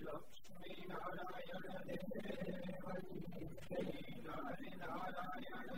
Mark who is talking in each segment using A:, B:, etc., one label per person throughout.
A: લક્ષ્મી નારાયણ દેવ નારાયણ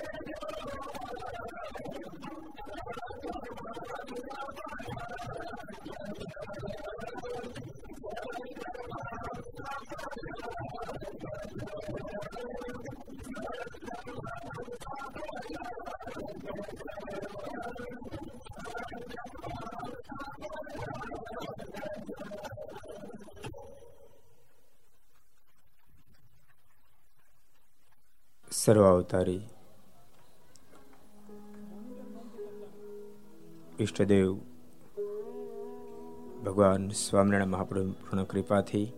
A: અવતારી. ઈષ્ટદેવ, ભગવાન સ્વામિનારાયણ મહાપ્રભુ પૂર્ણ કૃપાથી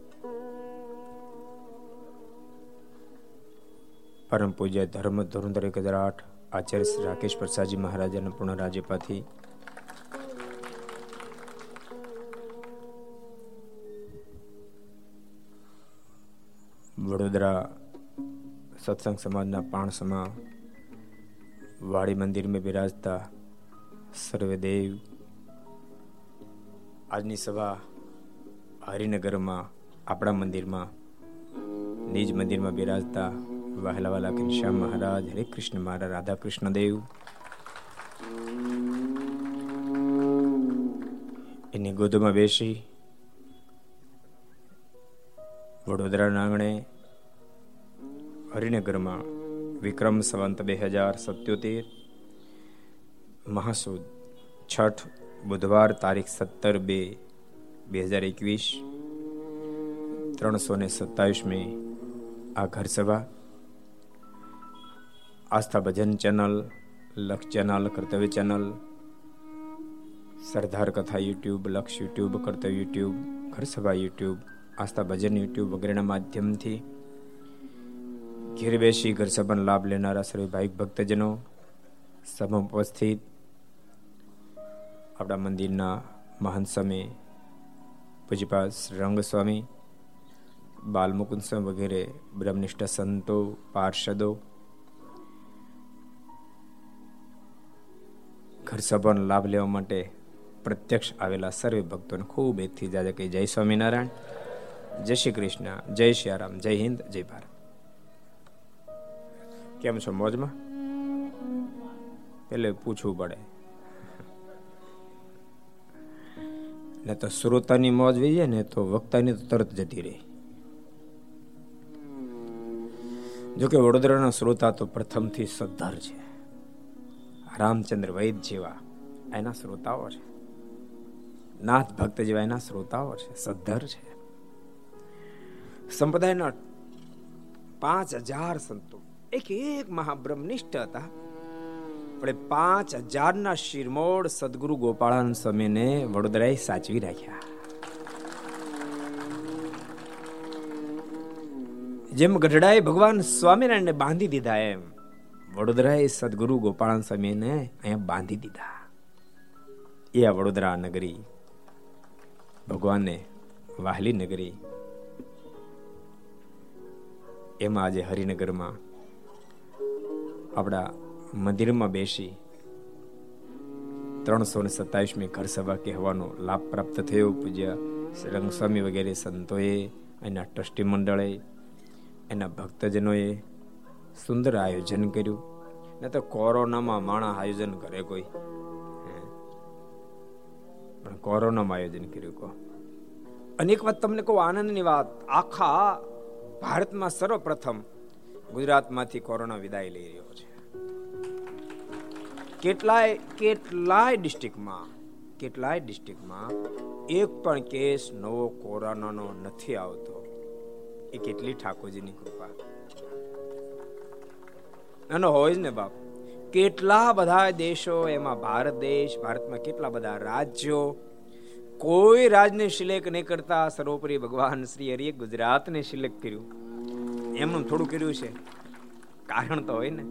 A: પરમ પૂજ્ય ધર્મ ધોરણધર એક હજાર આઠ આચાર્ય શ્રી રાકેશ પ્રસાદજી મહારાજાના પૂર્ણ રાજ્યપાથી વડોદરા સત્સંગ સમાજના પાણસમાં વાડી મંદિરમાં બિરાજતા સર્વદેવ આજની સભા હરિનગરમાં, આપણા મંદિરમાં, નિજ મંદિરમાં બિરાજતા વહેલાવાલા ઘનશ્યામ મહારાજ હરે કૃષ્ણ મહારાજ રાધા કૃષ્ણ દેવ. એની ગોદમાં બેસી વડોદરાના આંગણે હરિનગરમાં વિક્રમ સંવંત બે હજાર સત્યોતેર, મહાસુદ છઠ બુધવાર તારીખ સત્તર બે બે હજાર એકવીસ, ત્રણસો ને સત્તાવીસમી આ ઘરસભા. Aastha Bhajan channel, Laksh channel, Kartavya channel, Sardar Katha YouTube, Laksh YouTube, Kartavya YouTube, Gharsabha YouTube, Aastha Bhajan YouTube વગેરેના માધ્યમથી ઘેર બેસી ઘર સભાનો લાભ લેનારા સર્વે ભાઈક ભક્તજનો સભા ઉપસ્થિત. આપણા મંદિરના મહંત સ્વામી પૂજપા રંગ સ્વામી બાલમુકુંદ સ્વામી વગેરે બ્રહ્મનિષ્ઠ સંતો, પાર્ષદો, ઘર સભાનો લાભ લેવા માટે પ્રત્યક્ષ આવેલા સર્વે ભક્તોને ખૂબ એથી જાજે કે જય સ્વામિનારાયણ. જય શ્રી કૃષ્ણ, જય શ્રી રામ, જય હિન્દ, જય ભારત. કેમ છો મોજમાં? એટલે પૂછવું પડે. ને તો શ્રોતાની મોજ વહી ને, તો વક્તાની તો તરત જતી રહી. જોકે વડોદરાના શ્રોતા તો પ્રથમથી સદ્ધર છે. રામચંદ્ર વૈદ જેવા એના શ્રોતાઓ છે. નાથ ભક્ત જેવા એના શ્રોતાઓ છે સદ્ધર છે. સંપ્રદાયના પાંચ હજાર સંતો એક એક મહાબ્રહ્મનિષ્ઠ હતા. પણ પાંચ હજારના શિરમોડ સદગુરુ ગોપાળાનંદ સ્વામીને વડોદરાએ સાચવી રાખ્યા. જેમ ગઢડાએ ભગવાન સ્વામિનારાયણને બાંધી દીધા, એમ વડોદરાએ સદગુરુ ગોપાળાનંદ સ્વામીને અહીંયા બાંધી દીધા. એ આ વડોદરા નગરી ભગવાનને વાહલી નગરી. એમાં આજે હરિનગરમાં આપણા મંદિરમાં બેસી ત્રણસો ને સત્તાવીસમી ઘર સભા કહેવાનો લાભ પ્રાપ્ત થયો. પૂજ્ય શ્રી સ્વામી વગેરે સંતોએ, એના ટ્રસ્ટી મંડળે, એના ભક્તજનોએ સુંદર આયોજન કર્યું. ને તો કોરોનામાં માણા આયોજન કરે કોઈ. પણ કોરોનામાં આયોજન કર્યું કહો. અને એક વાત તમને કહું, આનંદની વાત. આખા ભારતમાં સર્વપ્રથમ ગુજરાતમાંથી કોરોના વિદાય લઈ રહ્યો. કેટલાય કેટલાય ડિસ્ટ્રિક્ટમાં કેટલાય ડિસ્ટ્રિક્ટમાં એક પણ કેસ નવો કોરોનાનો નથી આવતો. એ કેટલી ઠાકોરજીની કૃપા. નાનો હોય જ ને બાપ. કેટલા બધા દેશો, એમાં ભારત દેશ, ભારતમાં કેટલા બધા રાજ્યો, કોઈ રાજને સિલેક્ટ નહીં કરતા, સર્વોપરી ભગવાન શ્રી હરિએ ગુજરાતને સિલેક્ટ કર્યું. એમનું થોડું કર્યું છે. કારણ તો હોય ને.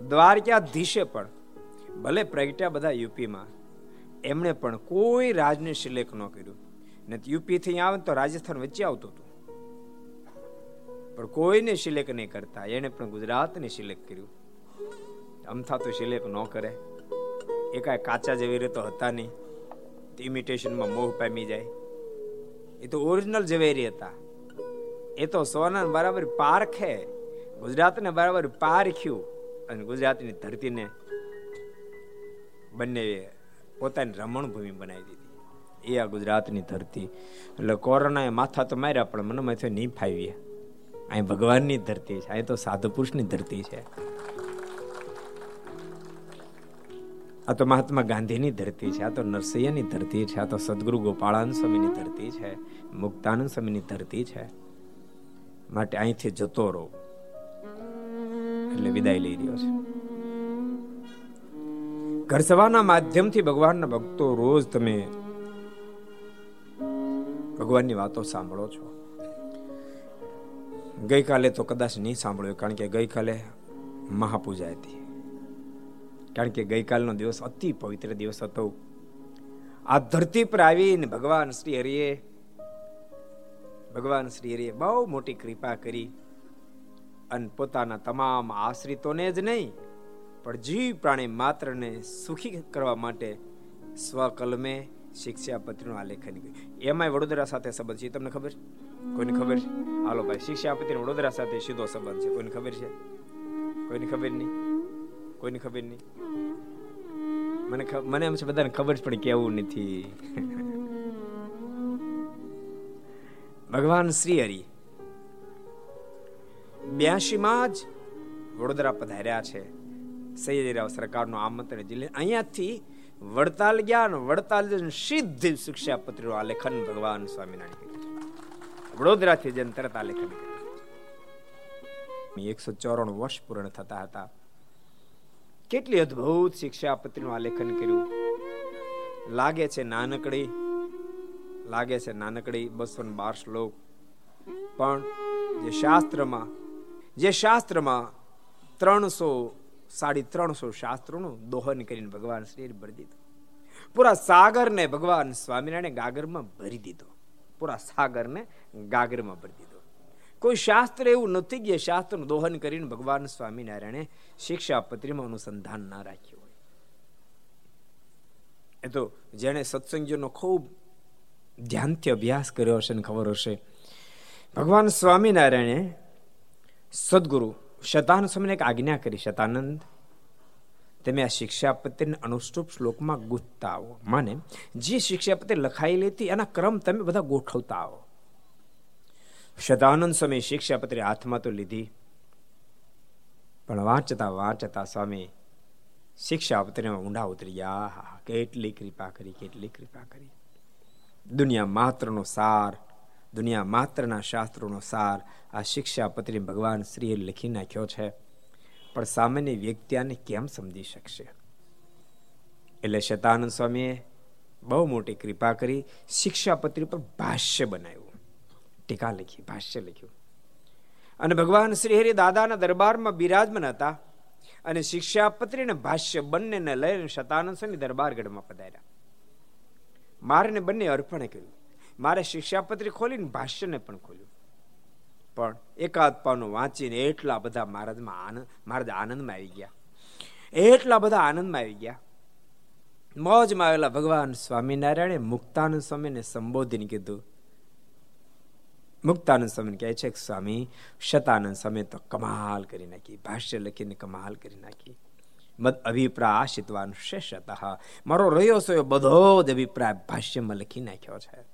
A: દ્વારકાધીશે પણ, ભલે પ્રગટ્યા બધા યુપીમાં, એમણે પણ કોઈ રાજને સિલેક્ટ ન કર્યું. ને યુપીથી આવે તો રાજસ્થાન વચ્ચે આવતું હતું. પણ કોઈને સિલેક્ટ નહીં કરતા એને પણ ગુજરાતને સિલેક્ટ કર્યું. અમથા તો સિલેક્ટ ન કરે. એ કાંઈ કાચા જેવી રીતે હતા નહીં. ઇમિટેશનમાં મોહ પામી જાય. એ તો ઓરિજિનલ ઝવેરી હતા. એ તો સોના બરાબર પારખે. ગુજરાતને બરાબર પારખ્યું. અને ગુજરાતની ધરતીને બંને પોતાની રમણભૂમિ બનાવી દીધી. એ આ ગુજરાતની ધરતી. એટલે કોરોનાએ માથા તો માર્યા, પણ મને માથે નહીં ફાવીએ અહીં ભગવાનની ધરતી છે, અહીં તો સાધુ પુરુષની ધરતી છે. આ તો મહાત્મા ગાંધીની ધરતી છે, આ તો નરસૈયાની ધરતી છે, આ તો સદગુરુ ગોપાળાનંદ સ્વામીની ધરતી છે, મુક્તાનંદ સ્વામીની ધરતી છે. માટે અહીંથી જતો રહો. એટલે વિદાય લઈ રહ્યો છે. ઘર સભાના માધ્યમથી ભગવાનના ભક્તો રોજ તમે ભગવાનની વાતો સાંભળો છો. ગઈકાલે તો કદાચ નહીં સાંભળ્યો, કારણ કે ગઈકાલે મહાપૂજા હતી કારણ કે ગઈકાલનો દિવસ અતિ પવિત્ર દિવસ હતો. આ ધરતી પર આવીને ભગવાન શ્રી હરિએ, ભગવાન શ્રી હરિએ બહુ મોટી કૃપા કરી અને પોતાના તમામ આશ્રિતોને જ નહીં, પણ જીવ પ્રાણી માત્રને સુખી કરવા માટે સ્વકલમે શિક્ષાપત્રીનું આલેખન કર્યું. એમાંય વડોદરા સાથે સંબંધ છે તમને ખબર? કોઈને ખબર છે? હાલો ભાઈ શિક્ષાપત્રી વડોદરા સાથે સીધો સંબંધ છે, કોઈને ખબર છે? કોઈને ખબર નહીં? કોઈને ખબર નહીં? મને મને એમ છે, બધાને ખબર જ પણ કેવું નથી. ભગવાન શ્રી હરિ. બ્યાસી જ વડોદરા પધાર્યા છે. સૈયદરાવ સરકારનું આમંત્રણ જિલ્લે અહીંયાથી વડતાલ ગયા વડતાલ સિદ્ધ શિક્ષાપત્રીનું આલેખન ભગવાન સ્વામિનારાયણ વડોદરાથી જન તરત આલેખન એકસો ચોરાણું વર્ષ પૂર્ણ થતા હતા. કેટલી અદ્ભુત શિક્ષાપત્રીનું આલેખન કર્યું. લાગે છે નાનકડી, લાગે છે નાનકડી બસો બાર શ્લોક. પણ જે શાસ્ત્રમાં જે શાસ્ત્રમાં ત્રણસો, સાડી ત્રણસો શાસ્ત્રોનું દોહન કરીને ભગવાન શ્રી ભરી દીધું. પૂરા સાગરને ભગવાન સ્વામિનારાયણ ગાગરમાં ભરી દીધો. પૂરા સાગરને ગાગરમાં ભરી દીધો. કોઈ શાસ્ત્ર એવું નથી કે શાસ્ત્રનું દોહન કરીને ભગવાન સ્વામિનારાયણે શિક્ષાપત્રીમાં અનુસંધાન ના રાખ્યું હોય. એ તો જેણે સત્સંગીઓનો ખૂબ ધ્યાનથી અભ્યાસ કર્યો હશે ને ખબર હશે. ભગવાન સ્વામિનારાયણે સદગુરુ શતાનંદ સ્વામીને એક આજ્ઞા કરી, શતાનંદ, તમે આ શિક્ષાપત્રીને અનુષ્ટુપ શ્લોકમાં ગૂંથતા આવો માને, જે શિક્ષાપત્રી લખાયેલી હતી એના ક્રમ તમે બધા ગોઠવતા આવો શતાનંદ સ્વામી શિક્ષાપત્રી હાથમાં તો લીધી. પણ વાંચતા વાંચતા સ્વામી શિક્ષાપત્રીમાં ઊંડા ઉતરી ગયા કેટલી કૃપા કરી, કેટલી કૃપા કરી. દુનિયા માત્રનો સાર દુનિયા માત્રના શાસ્ત્રોનો સાર આ શિક્ષાપત્રી ભગવાન શ્રીએ લખી નાખ્યો છે. પણ સામાન્ય વ્યક્તિ આને કેમ સમજી શકશે? એટલે શતાનંદ સ્વામીએ બહુ મોટી કૃપા કરી શિક્ષાપત્રી પર ભાષ્ય બનાવ્યું. ટીકા લખી, ભાષ્ય લખ્યું. અને ભગવાન શ્રી હરિ દાદાના દરબારમાં બિરાજમાન હતા અને શિક્ષાપત્રી અને ભાષ્ય બંનેને લઈને શતાનંદ સ્વામી દરબારગઢમાં પધાર્યા. મારને બંને અર્પણ કર્યું. મારે શિક્ષાપત્રી ખોલીને ભાષ્યને પણ ખોલ્યું. પણ એકાદ પાનું વાંચીને એટલા બધા મહારાજમાં આનંદ મહારાજ આનંદમાં આવી ગયા. એટલા બધા આનંદમાં આવી ગયા. મોજમાં આવેલા ભગવાન સ્વામિનારાયણે મુક્તાનંદ સ્વામીને સંબોધીને કીધું. મુક્તાનંદ સ્વામી કહે છે કે સ્વામી, શતાનંદ સ્વામી તો કમાલ કરી નાખી, ભાષ્ય લખીને કમાલ કરી નાખી. મદ અભિપ્રાય આશિતવાન શેષત. મારો રહ્યો છો બધો જ અભિપ્રાય ભાષ્યમાં લખી નાખ્યો છે.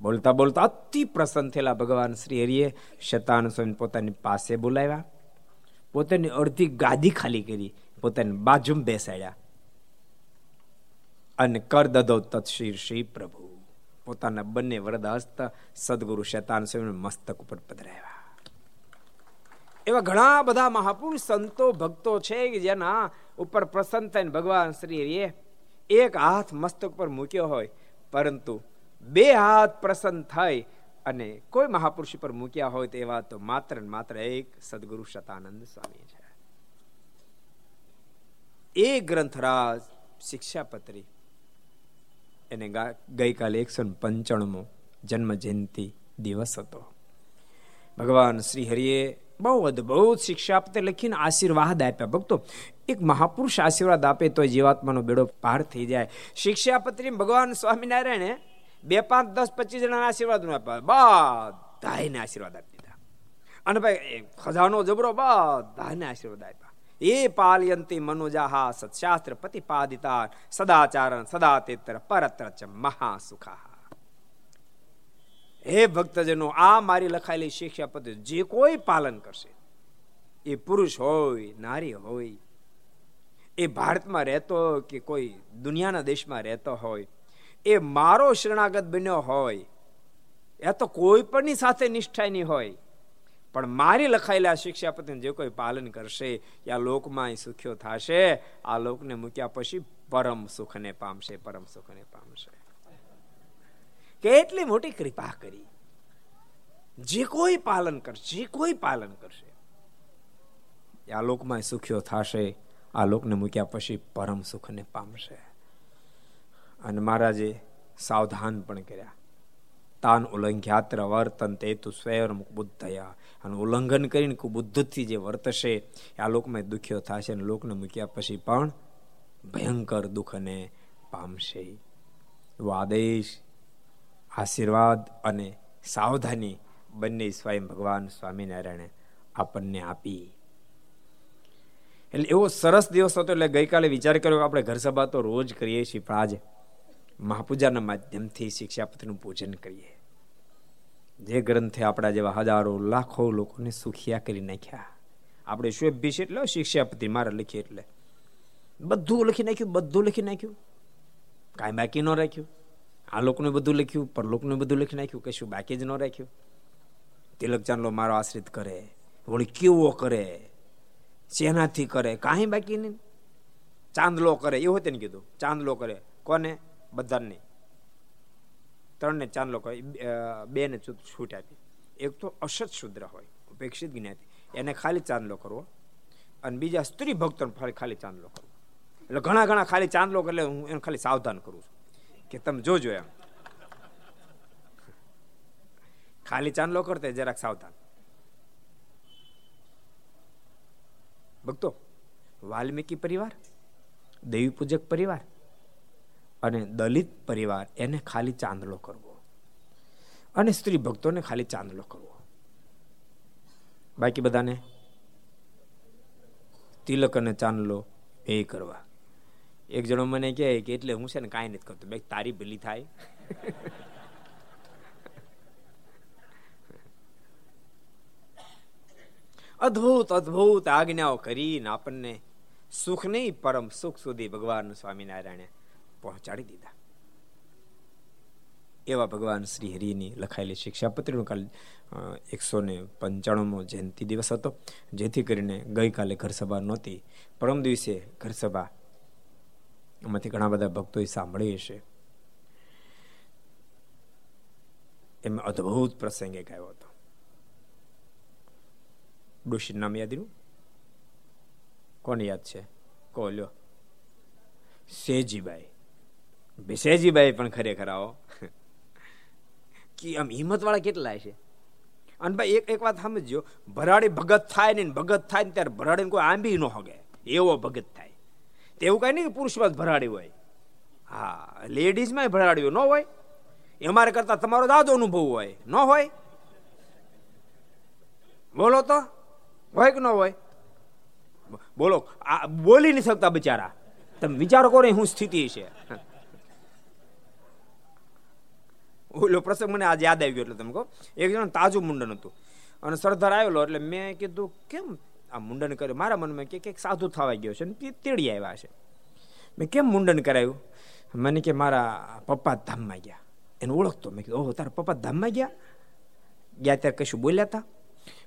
A: બોલતા બોલતા અતિ પ્રસન્ન થયેલા ભગવાન શ્રી હરિએ શતાન સ્વામી પોતાની પાસે બોલાવ્યા. પોતાની અડધી ગાદી ખાલી કરી, પોતાની બાજુમાં બેસાડ્યા. અને કર દદો તત્શીર શ્રી પ્રભુ. પોતાના બંને વરદ હસ્ત સદગુરુ શેતાન સ્વામી મસ્તક ઉપર પધરાવ્યા. એવા ઘણા બધા મહાપુરુષ સંતો, ભક્તો છે કે જેના ઉપર પ્રસન્ન થઈને ભગવાન શ્રી હરિએ એક હાથ મસ્તક પર મૂક્યો હોય, પરંતુ બે હાથ પ્રસન્ન થઈ અને કોઈ મહાપુરુષ પર મૂક્યા હોય તેવા તો માત્ર માત્ર એક સદગુરુ શતાનંદ સ્વામી છે. એ ગ્રંથરાજ શિક્ષાપત્રી, એને ગઈકાલે એકસો પંચાણુંમો જન્મ જયંતિ દિવસ હતો. ભગવાન શ્રી હરિએ બહુ અદભુત શિક્ષા આપતે લખીને આશીર્વાદ આપ્યા. ભક્તો, એક મહાપુરુષ આશીર્વાદ આપે તો જીવાત્માનો બેડો પાર થઈ જાય. શિક્ષાપત્રી ભગવાન સ્વામિનારાયણે બે પાંચ દસ પચીસ જણા આશીર્વાદ બધાને આશીર્વાદ આપી દીધા. અને ભાઈ ખજાનો જબરો બધાને આશીર્વાદ આપ્યા. એ પાલયંતી મનુજાહા સત્શાસ્ત્ર પ્રતિપાદિતા સદાચારણ સદા તેત્ર પરત્ર ચ મહાસુખા હે ભક્તજનો, આ મારી લખાયેલી શિક્ષા પદ્ધતિ, જે કોઈ પાલન કરશે, એ પુરુષ હોય, નારી હોય, એ ભારતમાં રહેતો કે કોઈ દુનિયાના દેશમાં રહેતો હોય એ મારો શરણાગત બન્યો હોય, એ તો કોઈ પણની સાથે નિષ્ઠાની હોય. પણ મારી લખાયેલા શિક્ષાપતિને જે કોઈ પાલન કરશે આ લોકમાં સુખ્યો થશે, આ લોકને મૂક્યા પછી પરમ સુખને પામશે, પરમ સુખને પામશે. કેટલી મોટી કૃપા કરી. જે કોઈ પાલન કરશે, જે કોઈ પાલન કરશે આ લોકમાં સુખ્યો થશે, આ લોકને મૂક્યા પછી પરમ સુખને પામશે. અને મહારાજે સાવધાન પણ કર્યા. તાન ઉલ્લંઘ્યાત્ર વર્તન તે તું સ્વયં બુદ્ધયા અને ઉલ્લંઘન કરીને બુદ્ધથી જે વર્તશે આ લોકમાં દુખ્યો થશે અને લોકને મૂક્યા પછી પણ ભયંકર દુઃખને પામશે. એવો આદેશ આશીર્વાદ અને સાવધાની બંને સ્વયં ભગવાન સ્વામિનારાયણે આપણને આપી. એટલે એવો સરસ દિવસ હતો એટલે ગઈકાલે વિચાર કર્યો આપણે ઘર સભા તો રોજ કરીએ છીએ, પણ આજે મહાપૂજાના માધ્યમથી શિક્ષાપતિનું પૂજન કરીએ. જે ગ્રંથે આપણા જેવા હજારો, લાખો લોકોને સુખિયા કરી નાખ્યા. આપણે શ્વેભીશ એટલે શિક્ષાપતિ, મારે લખીએ એટલે. બધું લખી નાખ્યું, બધું લખી નાખ્યું. કાંઈ બાકી ન રાખ્યું. આ લોકોને બધું લખ્યું પર લોકોને બધું લખી નાખ્યું, કશું બાકી જ ન રાખ્યું. તિલક ચાંદલો મારો આશ્રિત કરે, વળી કેવો કરે? શેનાથી કરે? કાંઈ બાકી નહીં. ચાંદલો કરે, એવું તેને કીધું. ચાંદલો કરે. કોને? બધાને. ત્રણને ચાંદલો લોકો બે ને છૂટ આપી. એક તો અસત શુદ્ર હોય, ઉપેક્ષિત જ્ઞાતિ. એને ખાલી ચાંદલો કરવો અને બીજા સ્ત્રી ભક્તોને ખાલી ચાંદલો કરવો એટલે ઘણા ઘણા ખાલી ચાંદલો એટલે હું એને ખાલી સાવધાન કરું છું. કે તમે જોજો એમ. ખાલી ચાંદલો કરતે જરાક સાવધાન. ભક્તો, વાલ્મીકી પરિવાર દેવી પૂજક પરિવાર અને દલિત પરિવાર એને ખાલી ચાંદલો કરવો. અને સ્ત્રી ભક્તોને ખાલી ચાંદલો કરવો. બાકી બધાને? તિલક અને ચાંદલો એ કરવા. એક જણો મને કહે કે એટલે હું છે ને કાંઈ નથી કરતો. બે, તારી ભલી થાય. અદ્ભુત અદ્ભુત આજ્ઞાઓ કરીને આપણને સુખ નહીં, પરમ સુખ સુધી ભગવાન સ્વામિનારાયણે પહોંચાડી દીધા. એવા ભગવાન શ્રી હરિની લખાયેલી શિક્ષાપત્રીનો કાલ એકસો ને પંચાણુંમો જયંતિ દિવસ હતો, જેથી કરીને ગઈકાલે ઘરસભા નહોતી. પરમ દિવસે ઘરસભા એમાંથી ઘણા બધા ભક્તોએ સાંભળી હશે. એમ અદ્ભુત પ્રસંગે ગાયો હતો. ડોશી નામ યાદ રહ્યું? કોને યાદ છે? કો લ્યો. સેજીબાઈ વિશેજીબાઈ પણ ખરેખર આવો. કે આમ હિંમત વાળા કેટલા છે? અને ભાઈ એક એક વાત સમજો ભરાડી ભગત થાય ને ભગત થાય ને ત્યારે ભરાડીને કોઈ આંબી ન હોગે. એવો ભગત થાય. તેવું કઈ નહીં કે પુરુષમાં ભરાડી હોય. હા લેડીઝમાં ભરાડ્યું ન હોય. અમારે કરતા તમારો દાદો અનુભવ હોય. ન હોય. બોલો તો. હોય કે ન હોય? બોલો, આ બોલી નહીં શકતા બિચારા. તમે વિચારો કરો શું સ્થિતિ છે? ઓલો પ્રસંગ મને આજે યાદ આવી ગયો એટલે તમે કહો. એક જણ તાજું મુંડન હતું. અને સરદાર આવેલો એટલે મેં કીધું, કેમ આ મુંડન કર્યું? મારા મનમાં કે કંઈક સાધુ થવા ગયો છે ને તેડી આવ્યા છે. મેં કેમ મુંડન કરાયું? મને કે મારા પપ્પા ધામમાં ગયા. એને ઓળખતો. મેં કીધું, ઓહો, તારા પપ્પા ધામમાં ગયા? ગયા ત્યારે કશું બોલ્યા હતા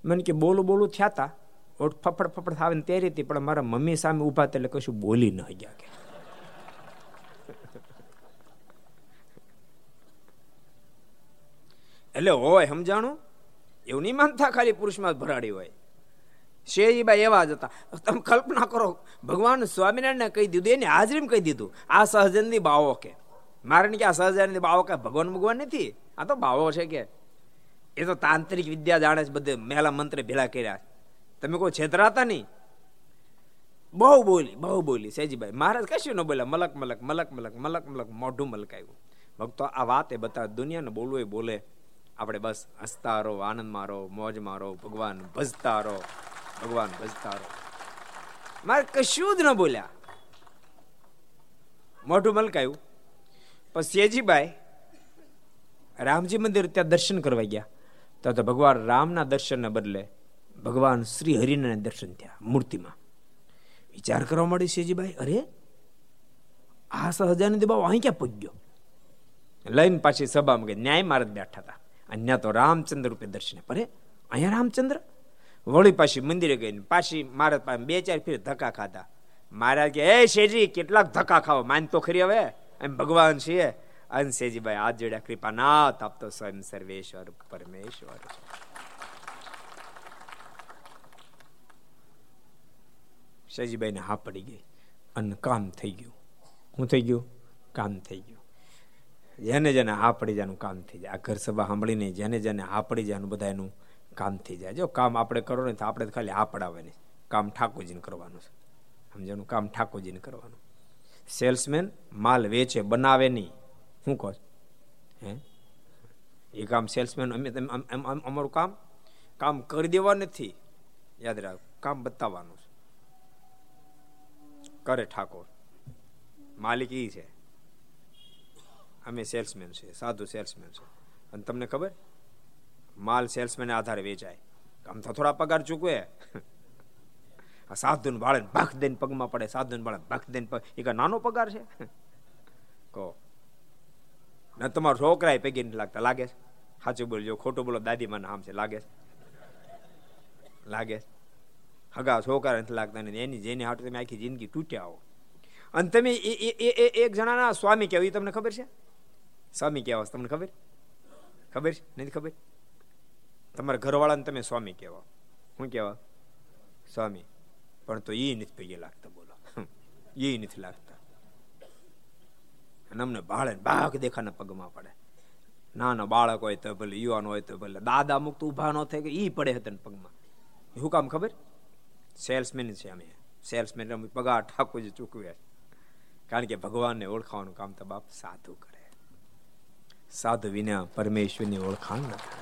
A: મને કે, બોલું બોલું થયા હતા ઓઠ ફફડ ફફડ થાવે ને તે રીતે પણ મારા મમ્મી સામે ઊભા એટલે કશું બોલી ન ગયા કે. એટલે હોય, સમજાણું? એવું નહીં માનતા ખાલી પુરુષમાં ભરાડી હોય. શેજીભાઈ એવા જ હતા. તમે કલ્પના કરો, ભગવાન સ્વામિનારાયણને કહી દીધું, એને હાજરીમાં કહી દીધું, આ સહજનની બાવો કે. મારે કે આ સહજનની બાવો કે, ભગવાન ભગવાન નથી. આ તો બાવો છે કે. એ તો તાંત્રિક વિદ્યા જાણે છે, બધે મેલા મંત્ર ભેળા કર્યા. તમે કોઈ છેતરાતા નહીં? બહુ બોલી બહુ બોલી સેજીભાઈ મહારાજ કશું ન બોલ્યા, મલક મલક મલક મલક મલક મલક મોઢું મલકાયું. ભક્તો, આ વાત એ બતાવે, દુનિયાને બોલવું એ બોલે. આપણે બસ હસતા રહો આનંદમાં રહો મોજમાં રહો ભગવાન ભજતા રહો ભગવાન ભજતા રહો મારે કશું જ ન બોલ્યા. મોઢું મલકાયું. પછી સેજીભાઈ રામજી મંદિર ત્યાં દર્શન કરવા ગયા. તો તો ભગવાન રામના દર્શનને બદલે ભગવાન શ્રી હરિના દર્શન થયા મૂર્તિમાં. વિચાર કરવા મળી શેજીભાઈ અરે, આ સહજાનંદ બાબુ અહીં ક્યાં પૂગ્યો લઈને પાછી સભામાં ગઈ ન્યાય મહારાજ બેઠા હતા. અહીંયા તો રામચંદ્ર રૂપે દર્શને પરે અહીંયા રામચંદ્ર? વળી પાછી મંદિરે ગઈને, પાછી મારા પાસે બે ચાર ફેર ધક્કા ખાધા. મહારાજ કે એ શેજી કેટલાક ધક્કા ખાવો માન તો ખરી હવે. એમ ભગવાન છીએ શેજીભાઈ હાથ જોડ્યા કૃપા નાથ આપતો સ્વયં સર્વેશ્વર, પરમેશ્વર શેજીભાઈ ને હા પડી ગઈ. અને કામ થઈ ગયું. હું થઈ ગયું? કામ થઈ ગયું. જેને જેને હા પડી જાય કામ થઈ જાય. આ ઘર સભા સાંભળીને જેને જેને હા પડી જાય બધા એનું કામ થઈ જાય. જો કામ આપણે કરો ને તો આપણે ખાલી હા પડાવવાની કામ ઠાકોરજીને કરવાનું છે. સમજાનું કામ ઠાકોરજીને કરવાનું. સેલ્સમેન માલ વેચે, બનાવે નહીં. શું કહો હે? એ કામ સેલ્સમેન, અમે અમારું કામ? કામ કરી દેવા નથી. યાદ રાખ, કામ બતાવવાનું છે. કરે ઠાકોર. માલિક એ છે. અમે સેલ્સમેન છે સાધુ સેલ્સમેન છે અને તમને ખબર? માલ સેલ્સમેન આધારે વેચાય. આમ તો થોડા પગાર ચૂકવે. સાધુ ને બાળે ભાખ દઈને પગમાં પડે સાધુ ને બાળે ભાખ દઈને પગ. એ નાનો પગાર છે? કહો. ને તમારો છોકરા પૈકી નથી લાગતા, લાગે છે? સાચું બોલજો ખોટું બોલો દાદી મને આમ છે, લાગે લાગે હગા છોકરા નથી લાગતા ને એની જેની હાટ તમે આખી જિંદગી તૂટ્યા હો. અને તમે એક જણાના સ્વામી કહેવું તમને ખબર છે? સ્વામી કહેવા તમને ખબર? ખબર? છે નથી ખબર? તમારા ઘરવાળાને તમે સ્વામી કહેવા. શું કહેવા? સ્વામી, પણ તો એ નથી પૈયે લાગતા, બોલો. એ નથી લાગતા. અને અમને બાળે બાઘ દેખાના પગમાં પડે. નાના બાળક હોય તો ભલે, યુવાન હોય તો ભલે, દાદા મુક્ત ઊભા ન થાય કે એ પડે હતા પગમાં. શું કામ ખબર? સેલ્સમેન છે અમે. સેલ્સમેન પગાર ઠાકોરજી ચૂકવ્યા કારણ કે ભગવાનને ઓળખાવાનું કામ તો બાપ સાધુ કરે. સાધુ વિના પરમેશ્વરની ઓળખાણ ન થાય.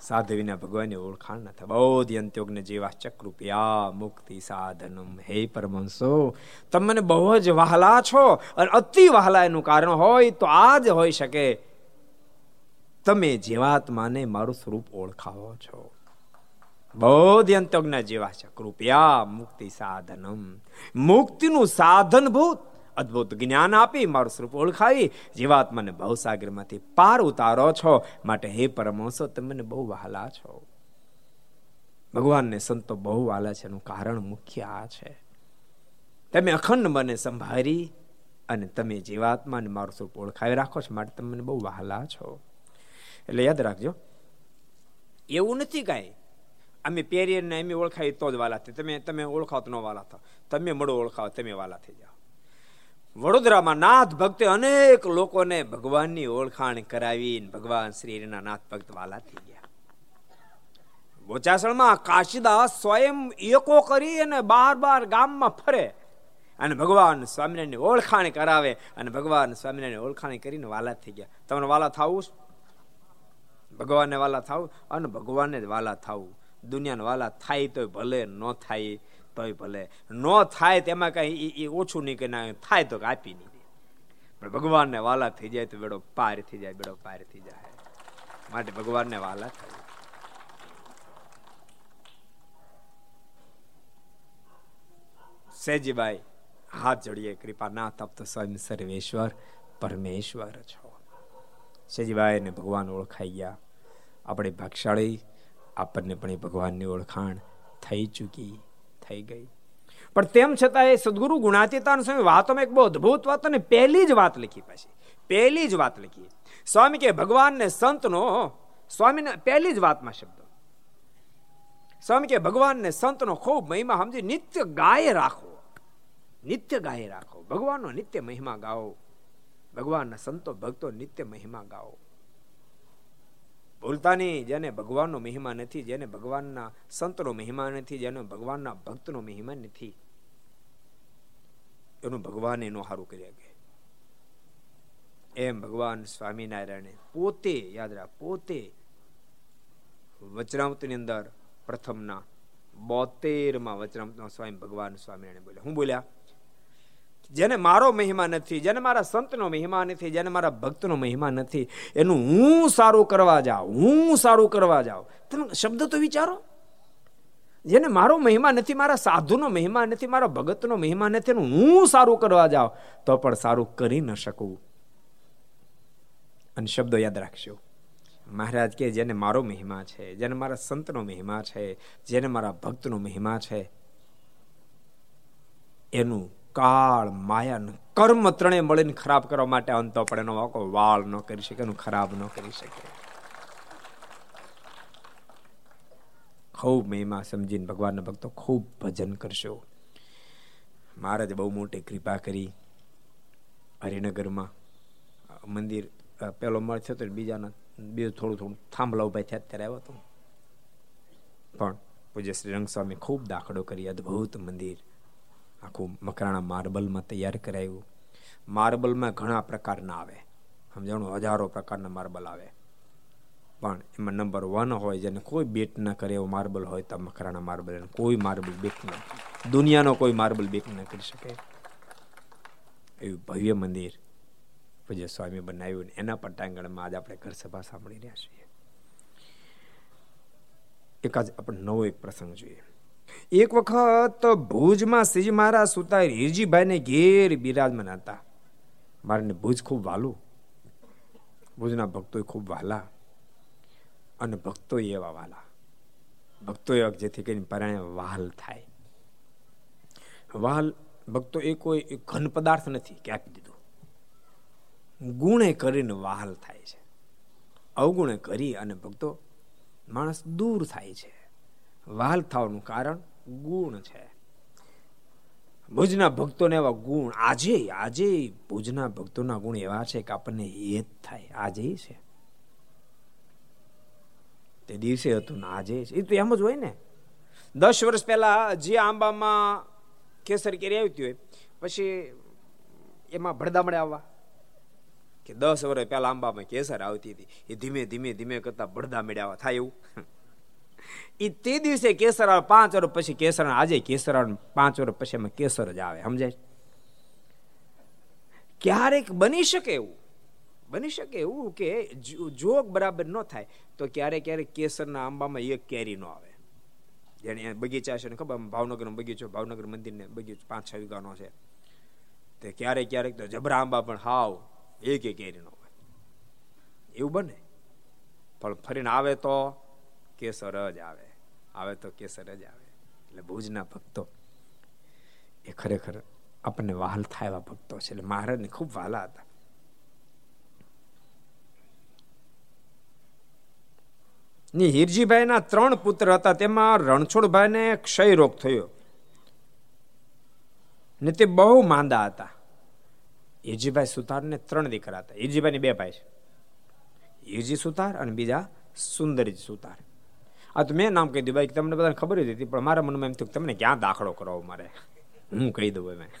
A: સાધુ વિના ભગવાનની ઓળખાણ ન થાય. બૌદ્ધ અંત્યોગને જેવા ચક્રુપિયા મુક્તિ સાધનમ. હે પરમંશો તમને બહુ જ વહાલા છો અને અતિ વહાલા એનું કારણ હોય તો આ જ હોઈ શકે. તમે જીવાત્માને મારું સ્વરૂપ ઓળખાવો છો. બૌદ્ધ અંત્યોગના જેવા ચક્રુપિયા મુક્તિ સાધનમ. મુક્તિનું સાધનભૂત અદ્ભુત જ્ઞાન આપી મારું સ્વરૂપ ઓળખાવી જીવાત્માને ભવસાગરમાંથી પાર ઉતારો છો. માટે હે પરમહંસો તમે બહુ વહાલા છો. ભગવાનને સંતો બહુ વાલા છે, એનું કારણ મુખ્ય આ છે. તમે અખંડ મને સંભાળી અને તમે જીવાત્માને મારું સ્વરૂપ ઓળખાવી રાખો છો, માટે તમે બહુ વહાલા છો. એટલે યાદ રાખજો, એવું નથી કાંઈ. અમે પહેરીએ ને અમે ઓળખાય તો જ વાલા થાય તમે તમે ઓળખાવ તો ન વાલા થાવ. તમે મળો ઓળખાવ, તમે વાલા થઈ જાઓ. વડોદરામાં નાથ ભક્તે અનેક લોકોને ભગવાનની ઓળખાણ કરાવીને ભગવાન શ્રીના નાથ ભક્ત વાલા થઈ ગયા. બોચાસણમાં કાશીદાસ સ્વયં એકો કરી અને બાર બાર ગામમાં ફરે. અને ભગવાન સ્વામિનારાયણની ઓળખાણ કરાવે અને ભગવાન સ્વામિનારાયણની ઓળખાણ કરીને વાલા થઈ ગયા. તમને વાલા થવું ભગવાનને વાલા થવું? અને ભગવાનને જ વાલા થવું. દુનિયાને વાલા થાય તો ભલે ન થાય. તોય ભલે. ન થાય તેમાં કઈ એ ઓછું નહીં કે ના થાય તો આપી નહીં પણ ભગવાનને વાલા થઈ જાય તો બેડો પાર થઈ જાય, બેડો પાર થઈ જાય. માટે ભગવાનને વાલા થાય. સેજીભાઈ હાથ જોડીએ. કૃપા ના તપ્ત સ્વયં સર્વેશ્વર, પરમેશ્વર છો. સેજીભાઈ ને ભગવાન ઓળખાઈ ગયા. આપણે ભાગશાળી. આપણને પણ એ ભગવાનની ઓળખાણ થઈ ચૂકી. થઈ ગઈ. પણ તેમ છતાં એ સદગુરુ ગુણાતીતાન સ્વામી વાતોમાં એક બહુ અદભુત વાત અને પહેલી જ વાત લખી પાછી. પહેલી જ વાત લખી. સ્વામી કે ભગવાન ને સંતનો, સ્વામીને પહેલી જ વાતમાં શબ્દ. સ્વામી કે ભગવાનને સંતનો ખૂબ મહિમા સમજી નિત્ય ગાય રાખો. નિત્ય ગાય રાખો. ભગવાનનો નિત્ય મહિમા ગાઓ. ભગવાનના સંતો, ભક્તો નિત્ય મહિમા ગાઓ. ભૂલતા નહીં જેને ભગવાનનો મહિમા નથી, જેને ભગવાનના સંતનો મહિમા નથી, જેને ભગવાનના ભક્તનો મહિમા નથી, એનું ભગવાન એનું સારું કરી. શકે એમ ભગવાન સ્વામિનારાયણે પોતે, યાદ રાખ, પોતે વચરામૃતની અંદર પ્રથમના બોતેરમાં વચરામૃતમાં સ્વામી ભગવાન સ્વામિનારાયણ બોલ્યા. હું બોલ્યા? જેને મારો મહિમા નથી, જેને મારા સંતનો મહિમા નથી, જેને મારા ભક્તનો મહિમા નથી, એનું હું સારું કરવા જાઉં, હું સારું કરવા જાઉં. તમે શબ્દ તો વિચારો. જેને મારો મહિમા નથી, મારા સાધુનો મહિમા નથી, મારા ભગતનો મહિમા નથી, એનું હું સારું કરવા જાઉં, તો પણ સારું કરી ન શકું. અને શબ્દો યાદ રાખજો. મહારાજ કે જેને મારો મહિમા છે, જેને મારા સંતનો મહિમા છે, જેને મારા ભક્તનો મહિમા છે, એનું કાળ, માયા કર્મ ત્રણે મળીને ખરાબ કરવા માટે અંતો પડે એનો વાકો વાળ ન કરી શકે, એનું ખરાબ ન કરી શકે. ખૂબ મહિમા સમજીને ભગવાનના ભક્તો ખૂબ ભજન કરશો. મહારાજ બહુ મોટી કૃપા કરી. હરિનગરમાં મંદિર પેલો મળ થયો તો બીજાના બીજું થોડું થોડું થાંભલા ઊભા થયા ત્યારે આવ્યો હતો. પણ પૂજ્ય શ્રી રંગસ્વામી ખૂબ દાખલો કરી. અદભુત મંદિર. આખું મકરાણા માર્બલમાં તૈયાર કરાયું. માર્બલમાં ઘણા પ્રકારના આવે. સમજાણું? હજારો પ્રકારના માર્બલ આવે. પણ એમાં નંબર વન હોય જેને કોઈ બેટ ન કરે એવો માર્બલ હોય તો મકરાણા માર્બલ. કોઈ માર્બલ બેક ન દુનિયાનો કોઈ માર્બલ બેક ન કરી શકે. એવું ભવ્ય મંદિર પૂજ્ય સ્વામી બનાવ્યું એના પટાંગણમાં આજે આપણે ઘર સભા સાંભળી રહ્યા છીએ. એક જ આપણે નવો એક પ્રસંગ જોઈએ. એક વખત ભુજમાં શ્રીજી મહારાજ સુતા હિરજીભાઈને ઘેર બિરાજમાન હતા. મારે ભુજ ખૂબ વાલું. ભુજના ભક્તો ખૂબ વાલા અને ભક્તો એવા વાલા ભક્તો એવા જેથી કરીને પરાણે વાલ થાય. વાલ ભક્તો એ કોઈ ઘન પદાર્થ નથી કે આપી દીધું. ગુણે કરીને વાહલ થાય છે. અવગુણે કરી અને ભક્તો માણસ દૂર થાય છે. વાલ થવાનું કારણ ગુણ છે. ભુજના ભક્તોને એવા ગુણ, આજે આજે ભુજના ભક્તોના ગુણ એવા છે કે આપણને હેત થાય, આજે છે. તે દિવસે હતું ને આજે એ તો એમ જ હોય ને. દસ વર્ષ પહેલા જે આંબામાં કેસર કેરી આવતી હોય, પછી એમાં ભડદામડે આવવા. કે દસ વર્ષ પહેલા આંબામાં કેસર આવતી હતી. એ ધીમે ધીમે ધીમે કરતા ભડદા આવવા. થાય એવું? એ તે દિવસે કેસર આવે પાંચ વર્ષ પછી કેસર આજે કેસર પાંચ વર્ષ પછી એમાં કેસર જ આવે, સમજાય ક્યારેક બની શકે એવું, બની શકે એવું કે જોગ બરાબર ન થાય, તો ક્યારેક ક્યારેક કેસરના આંબામાં એક કેરી ન આવે. જેને બગીચા છે ને ખબર ભાવનગરનો બગીચો, ભાવનગર મંદિરને બગીચો, પાંચ છ વીઘાનો છે. તે ક્યારેક ક્યારેક તો જબરા આંબા પણ હાવ એક એક કેરી ન હોય. એવું બને. પણ ફરીને આવે તો કેસર જ આવે. આવે તો કેસર જ આવે. એટલે ભુજના ભક્તો એ ખરેખર આપણને વહાલ થાય એવા ભક્તો છે. એટલે મહારાજને ખૂબ વહાલા હતા. ની હિરજીભાઈના ત્રણ પુત્ર હતા. તેમાં રણછોડભાઈને ક્ષય રોગ થયો. ને તે બહુ માંદા હતા. હિરજીભાઈ સુતારને ત્રણ દીકરા હતા. હિરજીભાઈની બે ભાઈ છે. હિરજી સુતાર અને બીજા સુંદરજી સુતાર આ તો મેં નામ કહી દીધું, ભાઈ, તમને બધાને ખબર હતી, પણ મારા મનમાં એમ થયું તમને ક્યાં દાખલો કરાવો મારે? હું કહી દઉં એમ.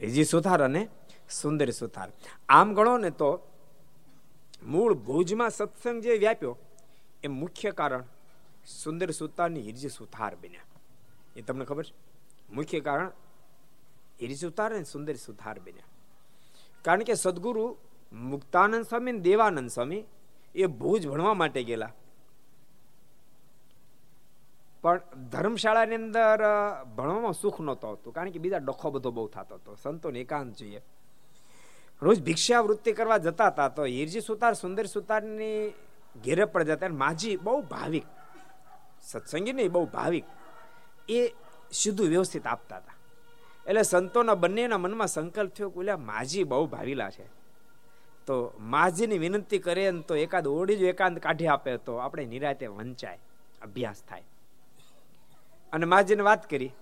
A: હિરજી સુથાર અને સુંદર સુથાર. આમ ગણો ને તો મૂળ ભુજમાં સત્સંગ જે વ્યાપ્યો, એ મુખ્ય કારણ સુંદર સુતારની હિરજી સુથાર બન્યા. એ તમને ખબર છે? મુખ્ય કારણ હિરજી સુતાર અને સુંદર સુથાર બન્યા. કારણ કે સદગુરુ મુક્તાનંદ સ્વામી ને દેવાનંદ સ્વામી એ ભુજ ભણવા માટે ગયેલા. પણ ધર્મશાળાની અંદર ભણવામાં સુખ નહોતો હતું કારણ કે બીજા ડખો બધો બહુ થતો હતો. સંતોને એકાંત જોઈએ. રોજ ભિક્ષાવૃત્તિ કરવા જતા હતા તો હિરજી સુતાર, સુંદર સુતારની ઘેરે પણ જતા માજી બહુ ભાવિક સત્સંગી નહીં બહુ ભાવિક, એ સીધું વ્યવસ્થિત આપતા હતા. એટલે સંતોના બંનેના મનમાં સંકલ્પ થયો કે માજી બહુ ભાવિલા છે. તો માજીની વિનંતી કરે ને તો એકાદ ઓડી જો એકાંત કાઢી આપે તો આપણે નિરાતે વંચાય, અભ્યાસ થાય. અને માજીને વાત કરી.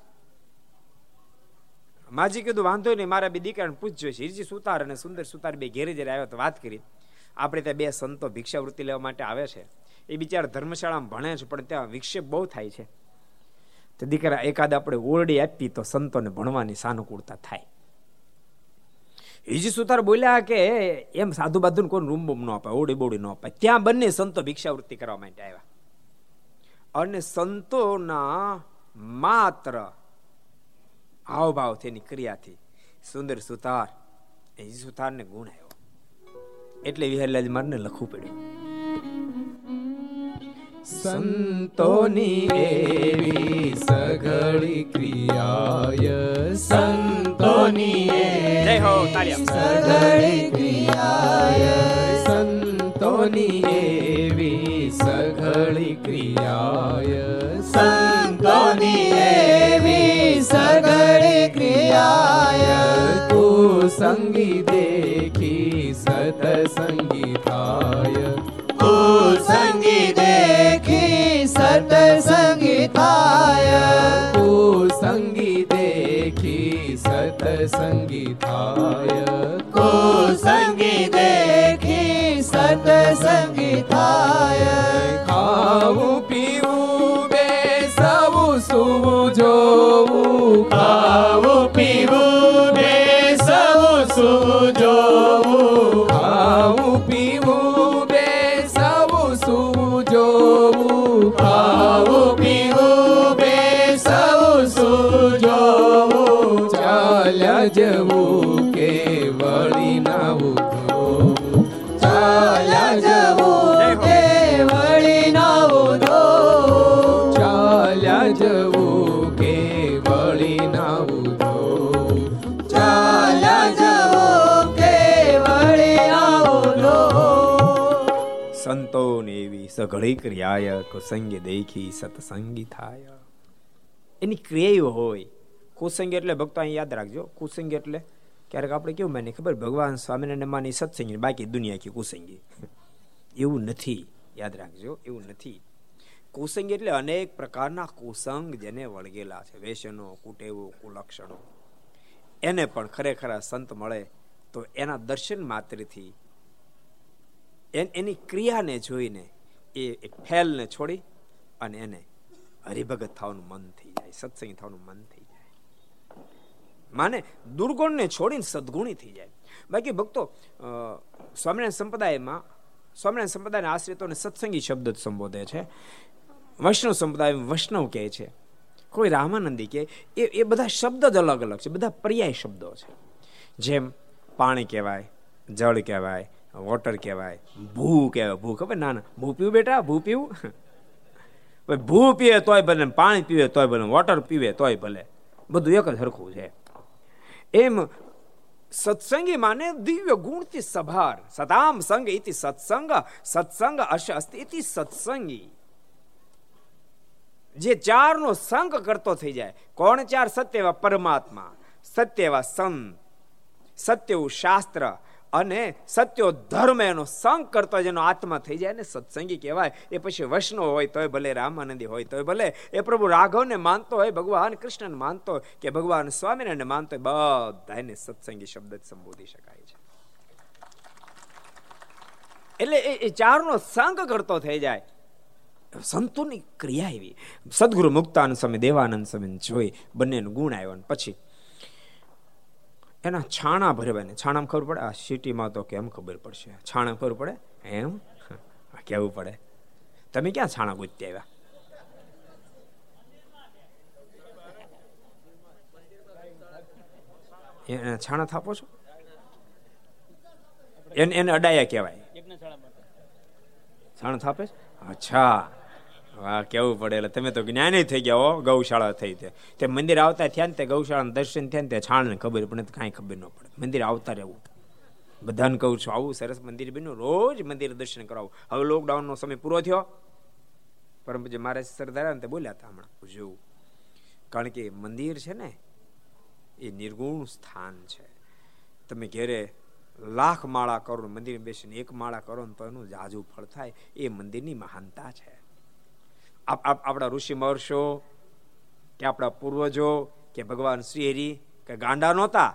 A: માજી કીધું, વાંધો નહીં, મારા બે દીકરાને પૂછજો. છે હિરજી સુતાર અને સુંદર સુતાર બે ઘેરે જયારે આવ્યો તો વાત કરી. આપણે ત્યાં બે સંતો ભિક્ષાવૃત્તિ લેવા માટે આવે છે. એ બિચારા ધર્મશાળામાં ભણે છે, પણ ત્યાં વિક્ષેપ બહુ થાય છે. તો દીકરા એકાદ આપણે ઓરડી આપી તો સંતોને ભણવાની સાનુકૂળતા થાય. હિજી સુતાર બોલ્યા કે, એમ સાધુ બાધુ કોઈ રૂમ બૂમ ન અપાય ઓડી બોડી ન અપાય. ત્યાં બંને સંતો ભિક્ષાવૃત્તિ કરવા માટે આવ્યા. અને સંતોના માત્ર હાવભાવથી એની ક્રિયાથી. સુંદર સુતાર એ સુતારને ગુણ આવ્યો એટલે વિહરલાજ મારને લખવું પડ્યું.
B: સંતોની એવી સઘળી ક્રિયાય સંતોની
A: જય હો
B: સઘળી ક્રિયાય સંતોની એવી સઘળી ક્રિયાય સંગી દેખી સતસંગી થાય સંગી દેખી સતસંગી થાય સંગી દેખી સતસંગી થાય કો સંગી દેખી સતસંગી થાય ખાવું પીવું બે સૌ સુવું જોવું ખાવું
A: ક્રિયાય કુસંગે દેખી સતસંગી થાય એની ક્રિયા હોય. કુસંગ એટલે ભક્તો અહીં યાદ રાખજો. કુસંગ એટલે ક્યારેક આપણે કેવું માની ખબર? ભગવાન સ્વામિનારાયણ માની સત્સંગી બાકી દુનિયા કે કુસંગી. એવું નથી. યાદ રાખજો, એવું નથી. કુસંગ એટલે અનેક પ્રકારના કુસંગ જેને વળગેલા છે. વેસનો કુટેવો, કુલક્ષણો. એને પણ ખરેખર સંત મળે તો એના દર્શન માત્રથી એની ક્રિયાને જોઈને એ ફેલને છોડી અને એને હરિભગત થવાનું મન થઈ જાય, સત્સંગી થવાનું મન થઈ જાય. માને દુર્ગુણને છોડીને સદગુણી થઈ જાય. બાકી ભક્તો સ્વામિનારાયણ સંપ્રદાયમાં, સ્વામિનારાયણ સંપ્રદાયના આશ્રિતોને સત્સંગી શબ્દ સંબોધે છે. વૈષ્ણવ સંપ્રદાય વૈષ્ણવ કહે છે. કોઈ રામાનંદી કે એ એ બધા શબ્દ જ અલગ અલગ છે, બધા પર્યાય શબ્દો છે. જેમ પાણી કહેવાય, જળ કહેવાય વોટર કહેવાય, ભૂ કહેવાય, ભૂ ખબર? ના ના. ભૂ પીવું બેટા? ભૂ પીવું? ભૂ પીવે તોય ભલે પાણી પીવે તોય ભલે વોટર પીવે તોય ભલે. બધું એક જ સરખું છે. એમ સત્સંગી માને દિવ્ય ગુણથી સભાર. સતામ સંગ ઇતિ સત્સંગ સત્સંગ અશ અસ્તિ ઇતિ સત્સંગી. જે ચારનો સંગ કરતો થઈ જાય. કોણ ચાર? સત્ય એવા પરમાત્મા, સત્ય એવા સંત, સત્ય શાસ્ત્ર અને સત્યો ધર્મ એનો સંગ કરતો જેનો આત્મા થઈ જાય ને સત્સંગી કહેવાય. એ પછી વૈષ્ણવ હોય તોય ભલે રામાનંદી હોય તોય ભલે, એ પ્રભુ રાઘવને માનતો હોય, ભગવાન કૃષ્ણને માનતો કે ભગવાન સ્વામિનારાયણને માનતો હોય બધાને સત્સંગી શબ્દ સંબોધી શકાય છે. એટલે એ ચારનો સંગ કરતો થઈ જાય. સંતોની ક્રિયા એવી. સદગુરુ મુક્તાનંદ સ્વામી, દેવાનંદ સ્વામી જોઈ બંનેનું ગુણ આવ્યો પછી એના છાણા ભરવાને છાણામાં ખબર પડે? આ સિટીમાં તો કેમ ખબર પડશે? છાણા ખબર પડે? એમ? કેવું પડે? તમે ક્યાં છાણા ગોતી આવ્યા? એને છાણા થાપો છો? એને એને અડાયા કહેવાય. છાણા થાપે અચ્છા. વાહ કેવું પડે એટલે તમે તો જ્ઞાની થઈ ગયા હો, ગૌશાળા થઈ તે. તે મંદિર આવતા થયા ને તે ગૌશાળા દર્શન થયા ને તે છાણને ખબર તો કાંઈ ખબર ન પડે. મંદિર આવતા રહેવું. બધાને કહું છું, આવું સરસ મંદિર બન્યું. રોજ મંદિર દર્શન કરાવું. હવે લોકડાઉનનો સમય પૂરો થયો. પરમ જે મારે સરદાર તે બોલ્યા હતા હમણાં. જોવું કારણ કે મંદિર છે ને, એ નિર્ગુણ સ્થાન છે. તમે ઘેરે લાખ માળા કરો મંદિર બેસીને એક માળા કરો ને તો એનું જાજુ ફળ થાય. એ મંદિરની મહાનતા છે. આપણા ઋષિ મહર્ષો કે આપણા પૂર્વજો કે ભગવાન શ્રીહરી કે ગાંડા નહોતા,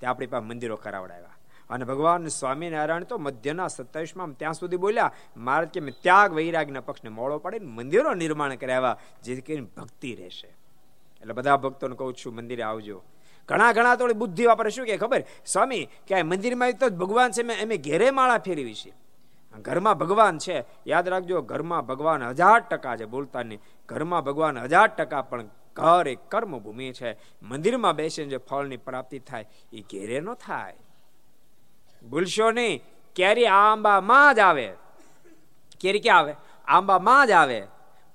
A: તે આપણી પાસે મંદિરો કરાવડાવ્યા. અને ભગવાન સ્વામિનારાયણ તો મધ્યના સત્તાવીસમાં ત્યાં સુધી બોલ્યા, મારે કે ત્યાગ વૈરાગના પક્ષને મોડો પાડીને મંદિરો નિર્માણ કરાવ્યા, જેથી કરીને ભક્તિ રહેશે. એટલે બધા ભક્તોને કહું છું, મંદિરે આવજો. ઘણા ઘણા થોડી બુદ્ધિ વાપરે, શું કે ખબર? સ્વામી કે મંદિરમાં તો ભગવાન છે મેં અમે ઘેરે માળા ફેરવી છે. ઘરમાં ભગવાન છે. યાદ રાખજો, ઘરમાં ભગવાન હજાર ટકા છે, બોલતા નહીં. ઘરમાં ભગવાન હજાર ટકા, પણ ઘર એક કર્મભૂમિ છે. મંદિરમાં બેસીને જે ફળની પ્રાપ્તિ થાય, એ ઘેરે ન થાય. ભૂલશો નહીં કેરી આંબામાં જ આવે. કેરી ક્યાં આવે? આંબામાં જ આવે.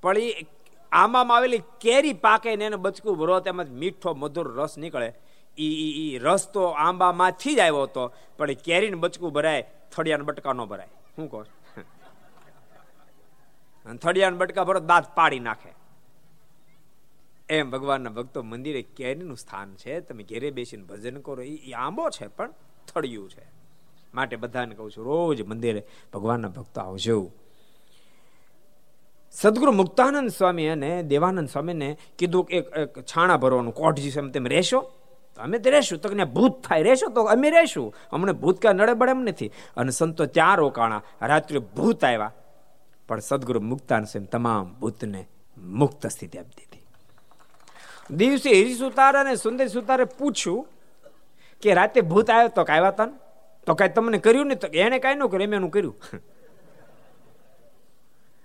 A: પણ એ આંબામાં આવેલી કેરી પાકે ને એને બચકું ભરો તેમજ મીઠો, મધુર રસ નીકળે. એ રસ તો આંબામાંથી જ આવ્યો હતો, પણ કેરીને બચકું ભરાય, થળિયાને બટકા ન ભરાય. શું કહો થળિયાને બટકા ભરો દાંત પાડી નાખે. એમ ભગવાનના ભક્તો મંદિરે કેરીનું સ્થાન છે, તમે ઘેરે બેસીને ભજન કરો એ આંબો છે, પણ થળિયું છે. માટે બધાને કહું છું, રોજ મંદિરે ભગવાનના ભક્તો આવજો. સદગુરુ મુક્તાનંદ સ્વામી અને દેવાનંદ સ્વામીને કીધું કે એક છાણા ભરવાનું કોઠજી છે તેમ રહેશો? અમે તો રહેશું. તો ભૂત થાય, રહેશો તો અમે રહેશું. અમને ભૂત કા નડે બળે એમ નથી. અને સંતો ત્યાં રોકાણા. રાત્રે ભૂત આવ્યા. પણ સદગુરુ મુક્તાન સ્વામી તમામ ભૂતને મુક્ત સ્થિતિ આપી દીધી. દિવસે હિરી સુતાર અને સુંદર સુતારે પૂછ્યું કે રાતે ભૂત આવ્યો તો કાંઈ વાત તો કાંઈ તમને કર્યું નહીં? તો એને કાંઈ ન કર્યું? એમ એનું કર્યું.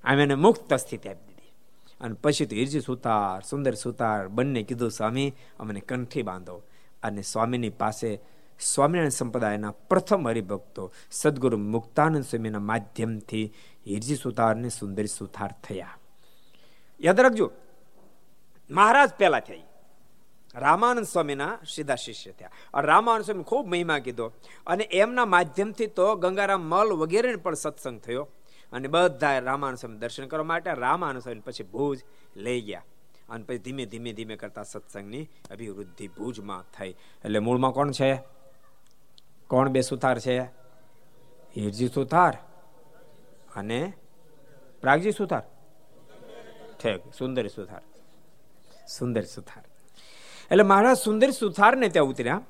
A: આમ એને મુક્ત સ્થિતિ આપી દીધી. અને પછી તો હિરજી સુતાર સુંદર સુતાર બંને કીધું, સ્વામી, અમને કંઠી બાંધો. અને સ્વામીની પાસે સ્વામિનારાયણ સંપ્રદાયના પ્રથમ હરિભક્તો સદગુરુ મુક્તાનંદ સ્વામીના માધ્યમથી હિરજી સુથાર અને સુંદરી સુથાર થયા. યાદ રાખજો, મહારાજ પહેલા થઈ રામાનંદ સ્વામીના સીધા શિષ્ય થયા. રામાનંદ સ્વામી ખૂબ મહિમા કીધો. અને એમના માધ્યમથી તો ગંગારામ મલ વગેરે પણ સત્સંગ થયો. અને બધા રામાનુ સ્વામી દર્શન કરવા માટે રામાનુ સ્વામી પછી ભુજ લઈ ગયા. અને પછી ધીમે ધીમે ધીમે કરતા સત્સંગની અભિવૃદ્ધિ ભુજમાં થઈ. એટલે મૂળમાં કોણ છે? કોણ બે સુથાર છે? હિરજી સુથાર અને પ્રાગજી સુથાર. ઠેક, સુંદર સુથાર. સુંદર સુથાર. એટલે મહારાજ સુંદર સુથારને ત્યાં ઉતર્યા.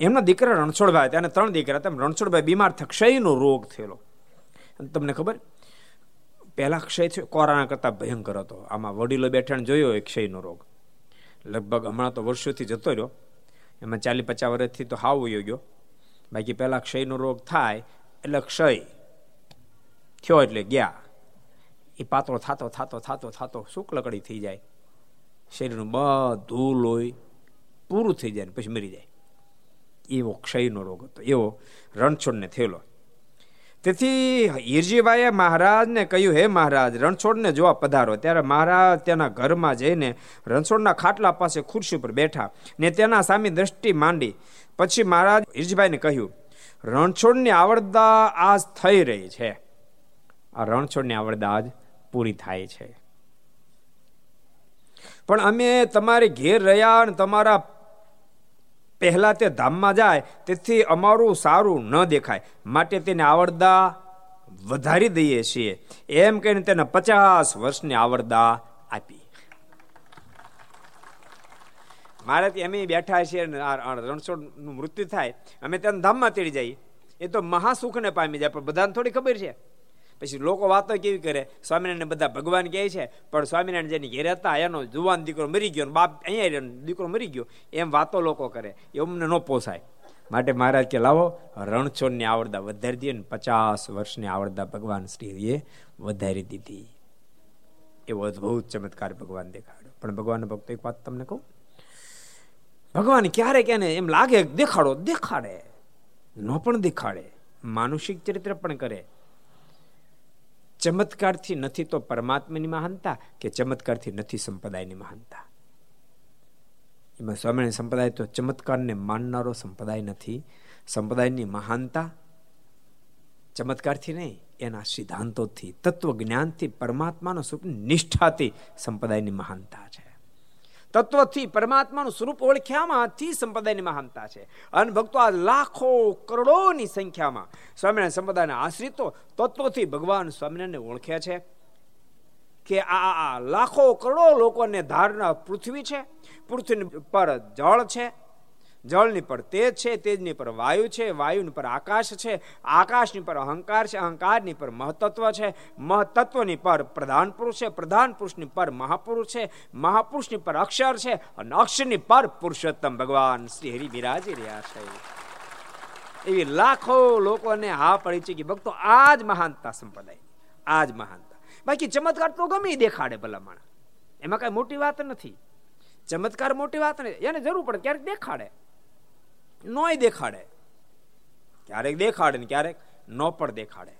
A: એમના દીકરા રણછોડભાઈ હતા અને ત્રણ દીકરા હતા. રણછોડભાઈ બીમાર ક્ષયનો રોગ થયેલો. તમને ખબર? પહેલા ક્ષય થયો, કોરોના કરતા ભયંકર હતો. આમાં વડીલો બેઠાણ જોયો એ ક્ષયનો રોગ. લગભગ હમણાં તો વર્ષોથી જતો રહ્યો. એમાં ચાલી પચાસ વર્ષથી તો હાવ વયો ગયો. બાકી પહેલા ક્ષયનો રોગ થાય એટલે ક્ષય થયો એટલે ગયા. એ પાતળો થાતો થાતો થાતો થાતો શુક્લકડી થઈ જાય. શરીરનું બધું લોહી પૂરું થઈ જાય પછી મરી જાય. એવો ક્ષયનો રોગ હતો. એવો રણછોડને થયેલો. તેથી ઈરજીભાઈએ મહારાજને કહ્યું, હે મહારાજ, રણછોડને જોવા પધારો. ત્યારે મહારાજ તેના ઘરમાં જઈને રણછોડના ખાટલા પાસે ખુરશી ઉપર બેઠા ને તેના સામે દ્રષ્ટિ માંડી. પછી મહારાજ ઈરજીભાઈને કહ્યું, રણછોડની આવડતા આજ થઈ રહી છે. આ રણછોડની આવડતા આજ પૂરી થાય છે. પણ અમે તમારે ઘેર રહ્યા અને તમારા પહેલા તે ધામમાં જાય, તેથી અમારું સારું ન દેખાય. માટે તેને આવડદા વધારી દઈએ છીએ. એમ કહીને તેને પચાસ વર્ષની આવડદા આપી. મારે અમે બેઠા છીએ રણછોડનું મૃત્યુ થાય. અમે ત્યાં ધામમાં તેડી જઈએ. એ તો મહાસુખને પામી જાય, પણ બધાને થોડી ખબર છે. પછી લોકો વાતો કેવી કરે? સ્વામિનારાયણ બધા ભગવાન કહે છે, પણ સ્વામિનારાયણ જેની ઘેર હતા, એનો જુવાન દીકરો મરી ગયો બાપ અહીંયા દીકરો મરી ગયો. એમ વાતો લોકો કરે. એ અમને ન પોસાય. માટે મહારાજ કે, લાવો, રણછોડની આવડતા વધારી દઈએ ને પચાસ વર્ષની આવડતા ભગવાન શ્રીએ વધારી દીધી. એવો અદભુત ચમત્કાર ભગવાન દેખાડ્યો. પણ ભગવાન ભક્તો એક વાત તમને કહું? ભગવાન ક્યારે કે એમ લાગે, દેખાડો, દેખાડે. ન પણ દેખાડે. માનુષિક ચરિત્ર પણ કરે. ચમત્કારથી નથી તો પરમાત્માની મહાનતા કે ચમત્કારથી નથી સંપ્રદાયની મહાનતા? એમાં સ્વામિનારાયણ સંપ્રદાય તો ચમત્કારને માનનારો સંપ્રદાય નથી. સંપ્રદાયની મહાનતા ચમત્કારથી નહીં, એના સિદ્ધાંતોથી, તત્વજ્ઞાનથી, પરમાત્માનો સુખ નિષ્ઠાથી સંપ્રદાયની મહાનતા છે. તત્વથી પરમાત્માનું સ્વરૂપ ઓળખ્યામાંથી સંપ્રદાયની મહાનતા છે. અને ભક્તો આ લાખો કરોડોની સંખ્યામાં સ્વામિનારાયણ સંપ્રદાયના આશ્રિતો તત્વથી ભગવાન સ્વામિનારાયણને ઓળખ્યા છે કે આ લાખો કરોડો લોકોને ધારના પૃથ્વી છે. પૃથ્વી પર જળ છે. જળની પર તેજ છે, તેજની પર વાયુ છે, વાયુની પર આકાશ છે, આકાશની પર અહંકાર છે, અહંકારની પર મહતત્વ છે, મહતત્વની પર પ્રધાન પુરુષ છે, પ્રધાન પુરુષની પર મહાપુરુષ છે, મહાપુરુષની પર અક્ષર છે અને અક્ષરની પર પુરુષોત્તમ ભગવાન શ્રી હરિ બિરાજી રહ્યા છે. એવી લાખો લોકોને હા પડી છે કે ભક્તો આ જ મહાનતા સંપ્રદાય આ જ મહાનતા. બાકી ચમત્કાર તો ગમે દેખાડે ભલા એમાં કઈ મોટી વાત નથી. ચમત્કાર મોટી વાત નથી. એને જરૂર પડે ક્યારેક દેખાડે. નોય દેખાડે. ક્યારેક દેખાડે ને ક્યારેક નો પણ દેખાડે.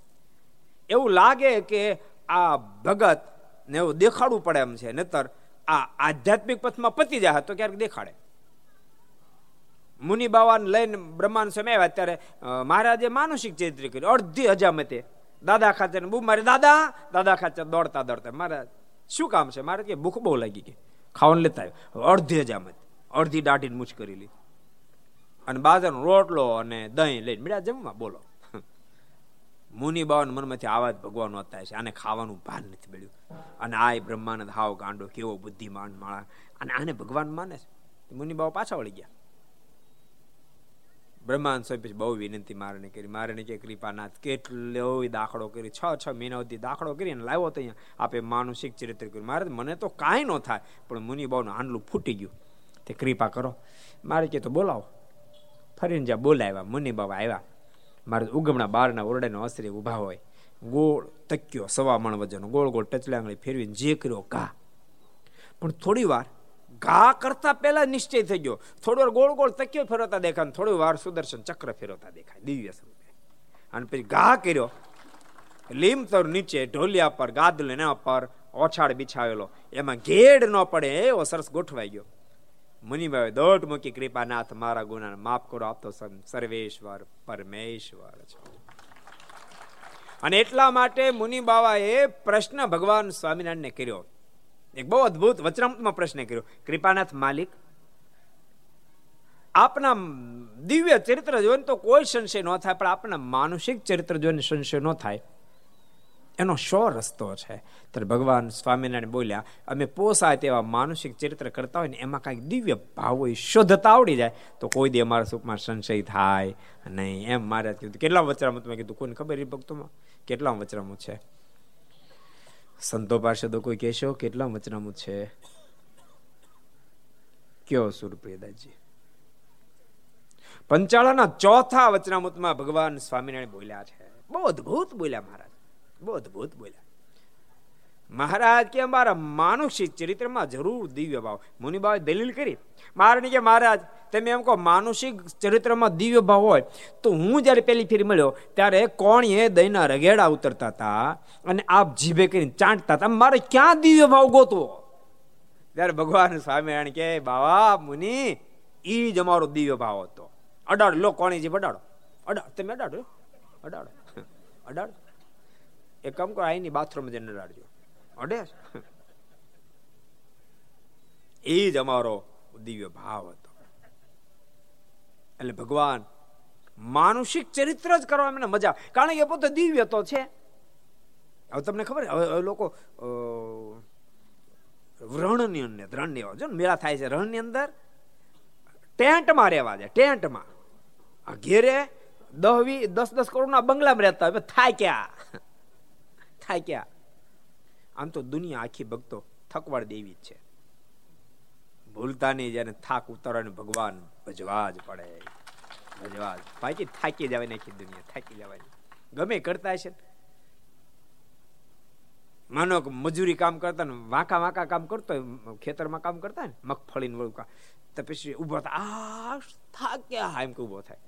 A: એવું લાગે કે આ ભગત ને એવું દેખાડવું પડે એમ છે નતર આ આધ્યાત્મિક પથમાં પતી જાય તો ક્યારેક દેખાડે. મુનિ બાવાને લઈને બ્રહ્માંડ સમય આવ્યા ત્યારે મહારાજે માનસિક ચરિત્ર કર્યું, અડધી હજામતે દાદા ખાચર બહુ મારે દાદા દાદા ખાચર દોડતા દોડતા. મારા શું કામ છે? મારે કે ભૂખ બહુ લાગી ગઈ. ખાવાનું લેતા આવ્યો. અડધી હજામત અડધી દાઢીને મૂછ કરી લીધી. અને બાજરાનો રોટલો અને દહીં લઈને મીડા જમવા બોલો. મુનિ બાવાના મનમાંથી આવા જ ભગવાન હતા છે, આને ખાવાનું ભાન નથી મળ્યું. અને આ બ્રહ્માનંદ હાવ ગાંડો, કેવો બુદ્ધિમાન માળા અને આને ભગવાન માને છે. મુનિ બાવા પાછા વળી ગયા. બ્રહ્માંડ સ્વામી પછી બહુ વિનંતી મારને કરી. મારે કે કૃપાનાથ, કેટલો દાખલો કરી છ છ મહિના સુધી દાખલો કરી અને લાવ્યો તો અહીંયા. આપે માનુષિક ચરિત્ર કર્યું. મારે મને તો કાંઈ ન થાય, પણ મુનિ બાવનું આંડલું ફૂટી ગયું. તે કૃપા કરો. મારે કે તો બોલાવો. ફરીને જ્યાં બોલાવ્યા, મુનિ બાબા આવ્યા. મારે ઉગમણા બારના ઓરડાનો અસરે ઊભા હોય. ગોળ તક્યો, સવા મણ વજન, ગોળ ગોળ ટચલા આંગળી ફેરવીને જે કર્યો, ઘા. પણ થોડી વાર ઘા કરતા પહેલા નિશ્ચય થઈ ગયો. થોડી વાર ગોળ ગોળ તક્યો ફેરવતા દેખાય થોડી વાર સુદર્શન ચક્ર ફેરવતા દેખાય, દિવ્ય સ્વરૂપે. અને પછી ઘા કર્યો. લીમ તર નીચે ઢોલિયા પર ગાદલ એના પર ઓછાડ બિછાવેલો. એમાં ઘેડ ન પડે, એવો સરસ ગોઠવાઈ ગયો. મુનિભાઈ દોઢ મૂકી કૃપાનાથ મારા ગુના માફ કરો આપતો સર્વેશ્વર, પરમેશ્વર છો. અને એટલા માટે મુનિ બાવાએ પ્રશ્ન ભગવાન સ્વામિનારાયણને કર્યો. એક બહુ અદભુત વચનામૃતમાં પ્રશ્ન કર્યો. કૃપાનાથ માલિક, આપના દિવ્ય ચરિત્ર જોઈને તો કોઈ સંશય ન થાય, પણ આપના માનસિક ચરિત્ર જોઈને સંશય ન થાય. એનો શો રસ્તો છે. ત્યારે ભગવાન સ્વામિનારાયણ બોલ્યા, અમે પોસાય તેવા માનસિક ચરિત્ર કરતા હોય ને એમાં કાંઈક દિવ્ય ભાવ હોય, શુદ્ધતા આવડી જાય, તો કોઈ દે અમારા સુખમાં સંશય થાય નહીં. એમ મારે કીધું. કેટલા વચરામતમાં કીધું? કોઈને ખબર એ ભક્તોમાં? કેટલા વચરામત છે? સંતો પાર્ષદો કોઈ કહેશો? કેટલા વચનામૃત છે? કયો સુરપ્રિયદાજી પંચાળાના ચોથા વચનામૃતમાં ભગવાન સ્વામિનારાયણ બોલ્યા છે. બહુ અદભુત બોલ્યા મહારાજ. બહુ અદભુત બોલ્યા. મહારાજ કે મારા માનુષિક ચરિત્રમાં જરૂર દિવ્ય ભાવ. મુનિભાવે દલીલ કરી મારણી કે મહારાજ, તમે એમ કહો માનુષિક ચરિત્રમાં દિવ્ય ભાવ હોય, તો હું જ્યારે પેલી ફેરી મળ્યો, ત્યારે કોણીએ દહીંના રગેડા ઉતરતા હતા અને આપ જીભે કરીને ચાંટતા હતા. મારે ક્યાં દિવ્ય ભાવ ગોતવો? ત્યારે ભગવાન સ્વામિનારાયણ કે, બાવા, મુનિ એ જ અમારો દિવ્ય ભાવ હતો. અડાડો, લો કોણી જીભ અડાડો. અડાડ, તમે અડાડો અડાડો. અડાડો. એક કામ કરો, અહીંની બાથરૂમ જઈને અડાડજો અડે એ જ અમારો દિવ્ય ભાવ હતો. એટલે ભગવાન માનુષિક ચરિત્ર જ કરવા મને મજા કારણ કે પોતે દિવ્ય તો છે. હવે તમને ખબર હવે લોકો રણની અંદર રણની જો મેળા થાય છે રણની અંદર, ટેન્ટમાં રહેવા જાય ટેન્ટમાં. આ ઘેરે દસ દસ દસ કરોડના બંગલામાં રહેતા હવે થાય ક્યાં? થાય ક્યાં? આમ તો દુનિયા આખી ભક્તો થકવાડ દેવી જ છે. ભૂલતા નહીં જેને થાક ઉતારવાનું ભગવાન ભજવા જ પડે. ભજવા જ ભાઈ થાકી જવાય આખી દુનિયા, થાકી જવાય. ગમે કરતા હશે માનો કે મજૂરી કામ કરતા ને, વાંકા વાંકા કામ કરતો ખેતરમાં કામ કરતા ને, મગફળીને વળુકા, તો પછી ઊભો થાય આ થાક્યા એમ કે ઊભો થાય.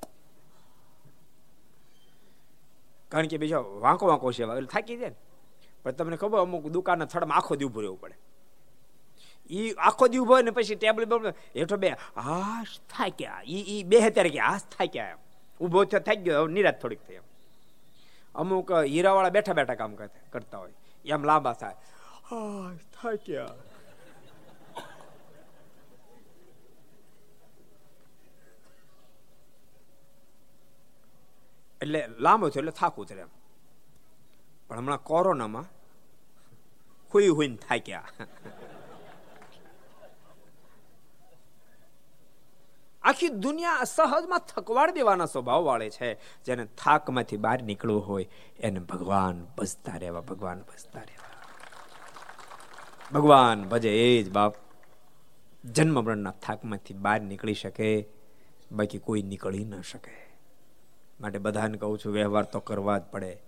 A: કારણ કે બીજો વાંકો વાંકો છે, એટલે થાકી જાય ને. પણ તમને ખબર અમુક દુકાનના થડમાં આખો દી ઊભું રહેવું પડે. એ આખો દી ઊભો ને પછી ટેબલ હેઠો બે, હાશ થાક્યા એ એ બે હત્યારે કે, હાશ થાક્યા એમ ઊભો થયો, થાકી ગયો નિરાશ થોડીક થઈ એમ. અમુક હીરાવાળા બેઠા બેઠા કામ કરતા હોય. એમ લાંબા થાય. થાક્યા એટલે લાંબો થયો, એટલે થાક ઉતરે એમ. પણ હમણાં કોરોનામાં હુઈ હુઈને થાક્યા આખી દુનિયા સહજમાં થકવાડ દેવાના સ્વભાવ વાળે છે. જેને થાકમાંથી બહાર નીકળવું હોય, એને ભગવાન ભજતા રહેવા, ભગવાન ભજતા રહેવા. ભગવાન ભજે એ જ બાપ. જન્મ મરણના થાકમાંથી બહાર નીકળી શકે, બાકી કોઈ નીકળી ન શકે. માટે બધાને કહું છું, વ્યવહાર તો કરવા જ પડે.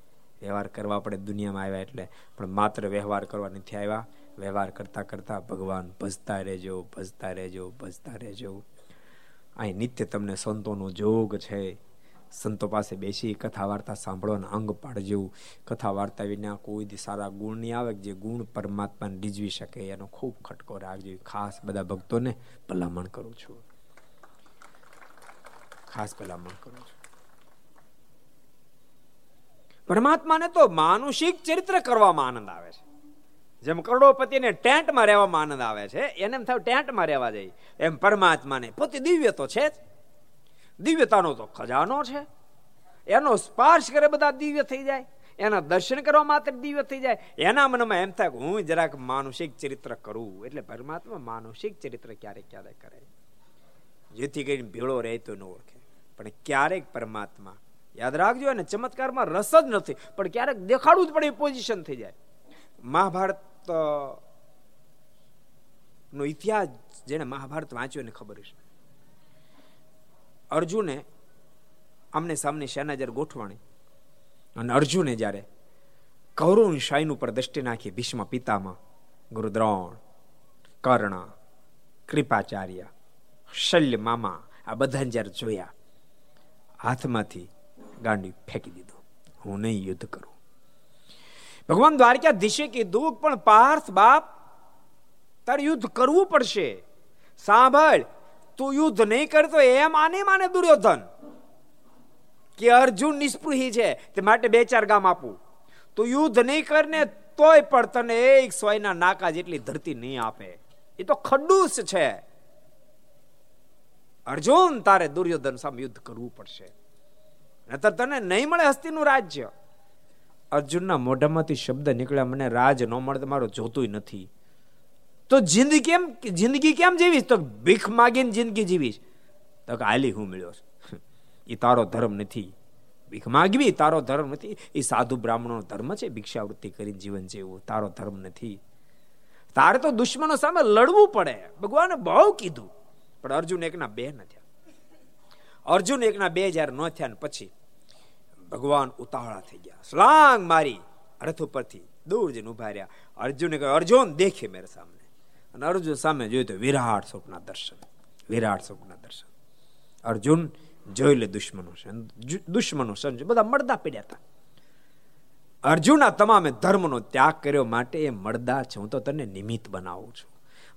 A: વ્યવહાર કરવા પડે દુનિયામાં આવ્યા એટલે, પણ માત્ર વ્યવહાર કરવા નથી આવ્યા. વ્યવહાર કરતા કરતા ભગવાન ભજતા રહેજો ભજતા રહેજો ભજતા રહેજો. અહીં નિત્ય તમને સંતોનો જોગ છે. સંતો પાસે બેસી કથા વાર્તા સાંભળવાના અંગ પાડજો. કથા વાર્તા વિના કોઈ દી સારા ગુણ નહીં આવે જે ગુણ પરમાત્માને રીઝવી શકે. એનો ખૂબ ખટકો રાખજો. ખાસ બધા ભક્તોને ભલામણ કરું છું. ખાસ ભલામણ કરું છું. પરમાત્માને તો માનુષિક ચરિત્ર કરવામાં આનંદ આવે છે. જેમ કરોડોપતિને ટેન્ટમાં રહેવામાં આનંદ આવે છે, એને એમ થાય ટેન્ટમાં રહેવા જાય એમ પરમાત્માને, પોતે દિવ્ય તો છે જ. દિવ્યતાનો તો ખજાનો છે. એનો સ્પર્શ કરે બધા દિવ્ય થઈ જાય. એના દર્શન કરવા માત્ર દિવ્ય થઈ જાય. એના મનમાં એમ થાય હું જરાક માનુષિક ચરિત્ર કરું. એટલે પરમાત્મા માનુષિક ચરિત્ર ક્યારેક ક્યારેક કરે. જેથી કરીને ભીળો રહેતો ન ઓળખે. પણ ક્યારેક પરમાત્મા યાદ રાખજો અને ચમત્કારમાં રસ જ નથી, પણ ક્યારેક દેખાડવું જ પડે એ પોઝિશન થઈ જાય. મહાભારત નો ઇતિહાસ જેને મહાભારત વાંચ્યો એને ખબર છે અર્જુને આમને સામને સેના જ્યારે ગોઠવાણી અને અર્જુને જ્યારે કૌરવની શાહીન ઉપર દ્રષ્ટિ નાખી ભીષ્મ પિતામાં ગુરુદ્રોણ, કર્ણ, કૃપાચાર્ય, શલ્ય મામા, આ બધાને જ્યારે જોયા, હાથમાંથી ગાંડી ફેંકી દીધું. હું નહીં યુદ્ધ કરું. ભગવાન દ્વારકાધીશે કીધું, પણ પાર્થ બાપ, તારે યુદ્ધ કરવું પડશે. સાંભળ, તું યુદ્ધ નહીં કરતો એમ આને માને દુર્યોધન કે અર્જુન નિષ્પૃહી છે, તે માટે બે ચાર ગામ આપું. તું યુદ્ધ નહીં કરને તોય પણ તને એક સોયના નાકા જેટલી ધરતી નહીં આપે. એ તો ખડૂસ છે. અર્જુન, તારે દુર્યોધન સામે યુદ્ધ કરવું પડશે. નતર તને નહીં મળે હસ્તીનું રાજ્ય. અર્જુનના મોઢામાંથી શબ્દ નીકળ્યા, મને રાજ ન મળે તો મારો જોતું નથી. તો જિંદગી કેમ જિંદગી કેમ જીવીશ? તો ભીખ માગીને જિંદગી જીવીશ. તો કે આલી હું મળ્યો એ તારો ધર્મ નથી. ભીખ માગવી તારો ધર્મ નથી. એ સાધુ બ્રાહ્મણનો ધર્મ છે, ભિક્ષાવૃત્તિ કરીને જીવન જીવવું, તારો ધર્મ નથી. તારે તો દુશ્મનો સામે લડવું પડે. ભગવાને બહુ કીધું, પણ અર્જુન એકના બે ન થયા. અર્જુન એકના બે હજાર ન થયા પછી ભગવાન ઉતાવળા થઈ ગયા. સ્લાંગ મારી રથ ઉપરથી દૂર જઈને ઊભા રહ્યા. અર્જુને કહ્યું, અર્જુન દેખે મેરે સામે અને અર્જુન સામે જોયું તો વિરાટ સ્વપ્ન દર્શન, વિરાટ સ્વપ્ન દર્શન. અર્જુન જોઈ લે દુશ્મનો છે દુશ્મનો સમજો, બધા મળદા પડ્યા હતા. અર્જુન આ તમામે ધર્મનો ત્યાગ કર્યો માટે એ મળદા છે. હું તો તને નિમિત્ત બનાવું છું.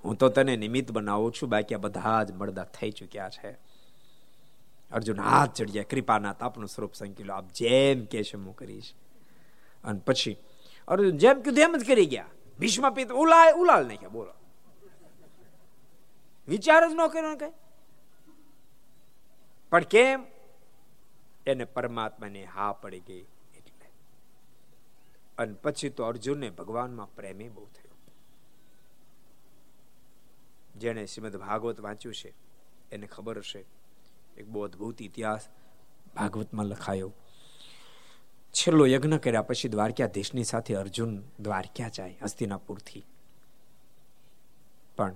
A: હું તો તને નિમિત્ત બનાવું છું. બાકી બધા જ મળદા થઈ ચુક્યા છે. અર્જુન હાથ ચડી કૃપાનાથ આપનું સ્વરૂપ સંકેલો આપ જેમ કે છે હું કરીશ. અને પછી અર્જુન જેમ કીધું એમ જ કરી ગયા. ભીષ્મ પિત ઉલાય, ઉલાલ નાખ્યા, બોલો. વિચાર જ ન કર્યો કઈ? પણ કેમ? એને પરમાત્માને હા પડી ગઈ એટલે. અને પછી તો અર્જુનને ભગવાનમાં પ્રેમે બહુ થયો. જેણે શ્રીમદ ભાગવત વાંચ્યું છે, એને ખબર હશે એક બહુ અદભુત ઇતિહાસ ભાગવતમાં લખાયો. છેલ્લો યજ્ઞ કર્યા પછી દ્વારકાધીશની સાથે અર્જુન દ્વારકા જાય, હસ્તિનાપુરથી. પણ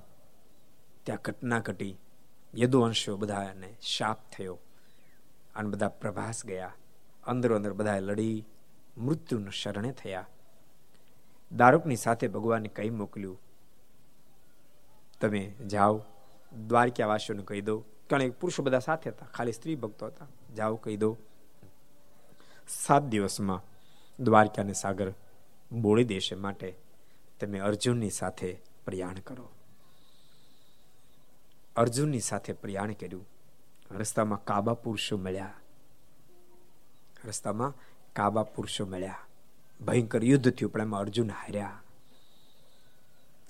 A: ત્યાં ઘટના ઘટી યદુવંશો બધાને શાપ થયો અને બધા પ્રભાસ ગયા. અંદરો અંદર બધા લડી, મૃત્યુનું શરણે થયા. દારૂકની સાથે ભગવાને કઈ મોકલ્યું, તમે જાઓ, દ્વારકાવાસીઓને કહી દો કારણ પુરુષો બધા સાથે હતા. ખાલી સ્ત્રી ભક્તો હતા. જાઓ કહી દો. સાત દિવસમાં દ્વારકાને સાગર બોળી દેશે માટે તમે અર્જુનની સાથે પ્રયાણ કરો. અર્જુનની સાથે પ્રયાણ કર્યું. રસ્તામાં કાબા પુરુષો મળ્યા. રસ્તામાં કાબા પુરુષો મળ્યા. ભયંકર યુદ્ધ થયું, પણ એમાં અર્જુન હાર્યા.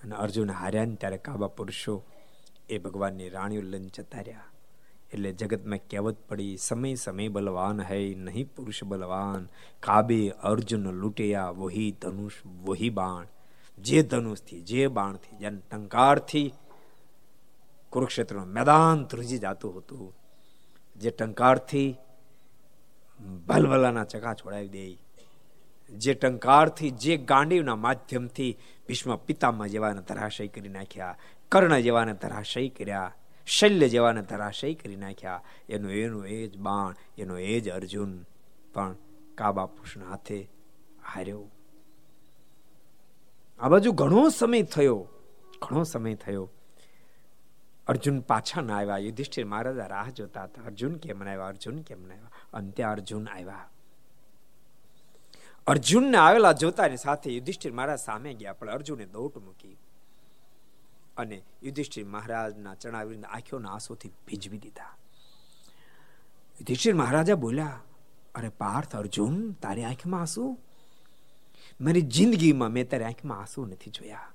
A: અને અર્જુન હાર્યા ને ત્યારે કાબા પુરુષો એ ભગવાનની રાણીઓ લઈને જતા રહ્યા એટલે જગતમાં કહેવત પડી, સમય સમય બલવાન હૈ, નહીં પુરુષ બલવાન. કાબે અર્જુન લૂટેયા વહી ધનુષ, વહી બાણ. જે ધનુષથી, જે બાણથી જેને ટંકારથી કુરુક્ષેત્રનું મેદાન ધ્રુજી જતું હતું. જે ટંકારથી ભલભલાના ચકા છોડાવી દે. જે ટંકારથી, જે ગાંડીવના માધ્યમથી ભીષ્મ પિતામાં જેવાને ધરાશય કરી નાખ્યા, કર્ણ જેવાને ધરાશય કર્યા. શલ્ય જેવાને ધરાશય કરી નાખ્યા. એનું એનું એ જ બાણ, એનો એ જ અર્જુન. પણ કાબા પુષ્ણ હાથે હાર્યો. આ બાજુ ઘણો સમય થયો. ઘણો સમય થયો. અર્જુન પાછા ના આવ્યા. યુધિષ્ઠિર મહારાજા રાહ જોતા હતા. અર્જુન કેમ ના આવ્યા? અર્જુન કેમ ના આવ્યા? અંતે અર્જુન આવ્યા. અર્જુનને આવેલા જોતાની સાથે યુધિષ્ઠિર મહારાજ સામે ગયા, પણ અર્જુને દોટ મૂકી. અને યુધિષ્ઠિર મહારાજના ચણાવીને આંખોના આંસુથી ભીજવી દીધા. યુધિષ્ઠિર મહારાજા બોલ્યા, અરે પાર્થ અર્જુન, તારી આંખમાં આંસુ? મારી જિંદગીમાં મેં તારી આંખમાં આંસુ નથી જોયા.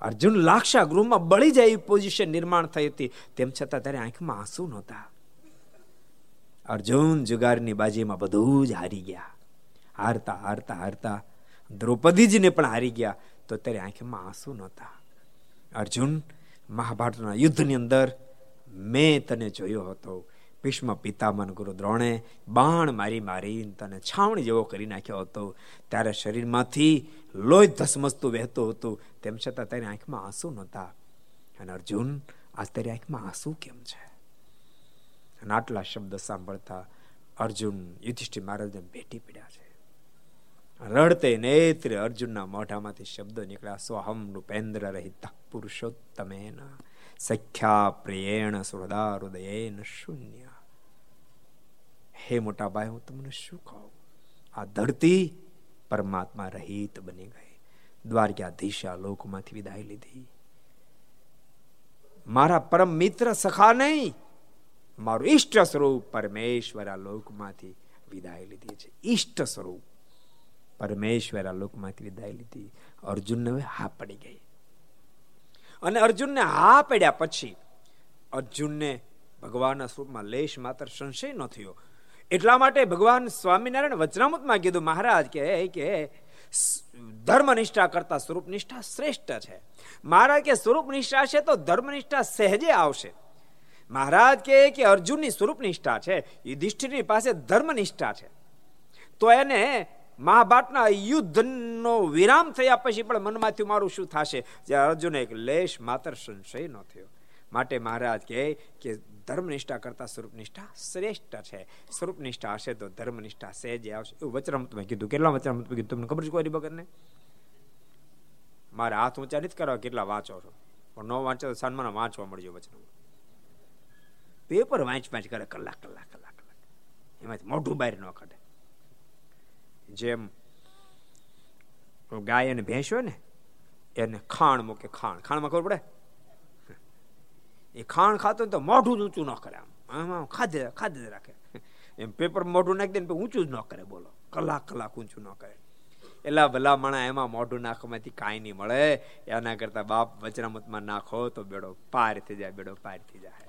A: અર્જુન લાક્ષા ગૃહમાં બળી જાય એવી પોઝિશન નિર્માણ થઈ હતી, તેમ છતાં તારી આંખમાં આંસુ નહોતા. અર્જુન જુગારની બાજીમાં બધું જ હારી ગયા. હારતા હારતા હારતા દ્રૌપદીજીને પણ હારી ગયા, તો તારી આંખમાં આંસુ નહોતા. અર્જુન, મહાભારતના યુદ્ધની અંદર મેં તને જોયો હતો. ભીષ્મ પિતામન ગુરુ દ્રોણે બાણ મારી મારી તને છાવણી જેવો કરી નાખ્યો હતો. ત્યારે શરીરમાંથી લોહી ધસમસતું વહેતું હતું. તેમ છતાં તારી આંખમાં આંસુ નહોતા. અને અર્જુન, આજ તારી આંખમાં આંસુ કેમ છે? અને આટલા શબ્દ સાંભળતા અર્જુન યુધિષ્ઠિર મહારાજને ભેટી પડ્યા છે. રડતે નેત્ર અર્જુનના મોઢામાંથી શબ્દો નીકળ્યા. સ્વહમ નૃપેન્દ્ર રહિત પુરુષોત્તમેન, સખ્યા પ્રિયેણ સુહૃદા હૃદયેન શૂન્ય. હે મોટા ભાઈ, હું તમને શું કહું? આ ધરતી પરમાત્મા રહિત બની ગઈ. દ્વારકાધીશા લોકમાંથી વિદાય લીધી. મારા પરમ મિત્ર સખા નહીં મારું ઈષ્ટ સ્વરૂપ પરમેશ્વર આ લોકમાંથી વિદાય લીધી છે. ઈષ્ટ સ્વરૂપ. પરમેશ્વર આ લોકમાંથી વિદાય લીધી અર્જુનને હવે હા પડી ગઈ. અને અર્જુનને હા પડ્યા પછી અર્જુનને ભગવાનના સ્વરૂપમાં લેશ માત્ર સંશય ન થયો. એટલા માટે ભગવાન સ્વામિનારાયણ વચનામૃતમાં કીધું, મહારાજ, કે કે ધર્મનિષ્ઠા કરતા સ્વરૂપ નિષ્ઠા શ્રેષ્ઠ છે. મહારાજ, કે સ્વરૂપ નિષ્ઠા છે તો ધર્મનિષ્ઠા સહેજે આવશે. મહારાજ કહે કે અર્જુનની સ્વરૂપ નિષ્ઠા છે, યુધિષ્ઠિરની પાસે ધર્મનિષ્ઠા છે. તો એને મહાભારતના યુદ્ધનો વિરામ થયા પછી પણ મનમાંથી મારું શું થશે? જ્યારે અર્જુને એક લેશ માત્ર સંશય ન થયો. માટે મહારાજ કહે કે ધર્મનિષ્ઠા કરતા સ્વરૂપનિષ્ઠા શ્રેષ્ઠ છે. સ્વરૂપનિષ્ઠા હશે તો ધર્મનિષ્ઠા સહેજે આવશે. એવું વચરામૃતમાં કીધું. કેટલા વચરામૃત કીધું? તમને ખબર છે કોઈ વગરને મારે હાથ ઊંચા નથી કરવા કેટલા વાંચો છો. પણ ન વાંચો તો સન્માન વાંચવા મળજો વચનામૃત પેપર વાંચ વાંચ કરે કલાક કલાક કલાક કલાક એમાંથી મોઢું બહાર ન કાઢે. જેમ ગાય અને ભેંસ હોય ને, એને ખાણ મૂકે, ખાણ. ખાણમાં ખબર પડે? એ ખાણ ખાતો તો મોઢું ઊંચું ન કરે આમ. આમ ખાધે ખાધે રાખે. એમ પેપર મોઢું નાખી દે ઊંચું જ ન કરે, બોલો. કલાક કલાક ઊંચું ન કરે. એટલા ભલા માણા એમાં મોઢું નાખવામાંથી કાંઈ નહીં મળે. એના કરતા બાપ વચરામતમાં નાખો તો બેડો પાર થઈ જાય, બેડો પાર થઈ જાય.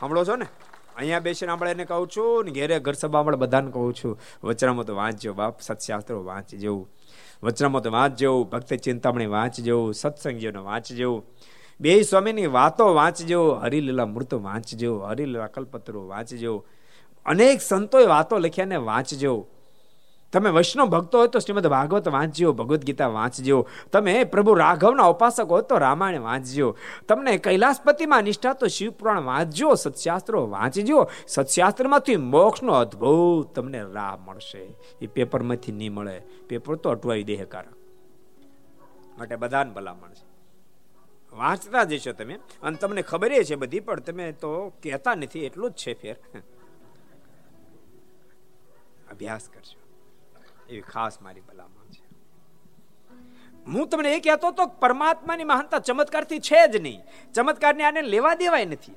A: સાંભળો છો ને? અહીંયા બેસીને આપણે એને કહું છું ને ઘેરે ઘર સભા આપણે બધાને કહું છું. વચનામાં તો વાંચજો, બાપ સત્શાસ્ત્રો વાંચજો. વચનામાં તો વાંચજો, ભક્ત ચિંતામણી વાંચ જેવું સત્સંગીઓને વાંચજો. બે સ્વામીની વાતો વાંચજો, હરિલીલા મૃત વાંચજો, હરિલીલા કલ્પત્રો વાંચજો. અનેક સંતોએ વાતો લખ્યાને વાંચજો. તમે વૈષ્ણવ ભક્તો હોય તો શ્રીમદ ભાગવત વાંચજો, ભગવદ્ ગીતા વાંચજો. તમે પ્રભુ રાઘવના ઉપાસક હોય તો રામાયણ વાંચજો. તમને કૈલાસપતિમાં નિષ્ઠા તો શિવપુરાણ વાંચજો, સત્શાસ્ત્રો વાંચજો. સત્શાસ્ત્રમાંથી મોક્ષનો અદ્ભુત તમને રાહ મળશે. એ પેપરમાંથી નહીં મળે. પેપર તો અટવાઈ દેહકારક. માટે બધાને ભલામણ છે. વાંચતા જશો તમે. અને તમને ખબર છે બધી, પણ તમે તો કહેતા નથી. એટલું જ છે ફેર. અભ્યાસ કરજો. એવી ખાસ મારી ભલામણ છે. હું તમને એ કહેતો તો પરમાત્માની મહાનતા ચમત્કારથી છે જ નહીં. ચમત્કારને આને લેવા દેવાય નથી.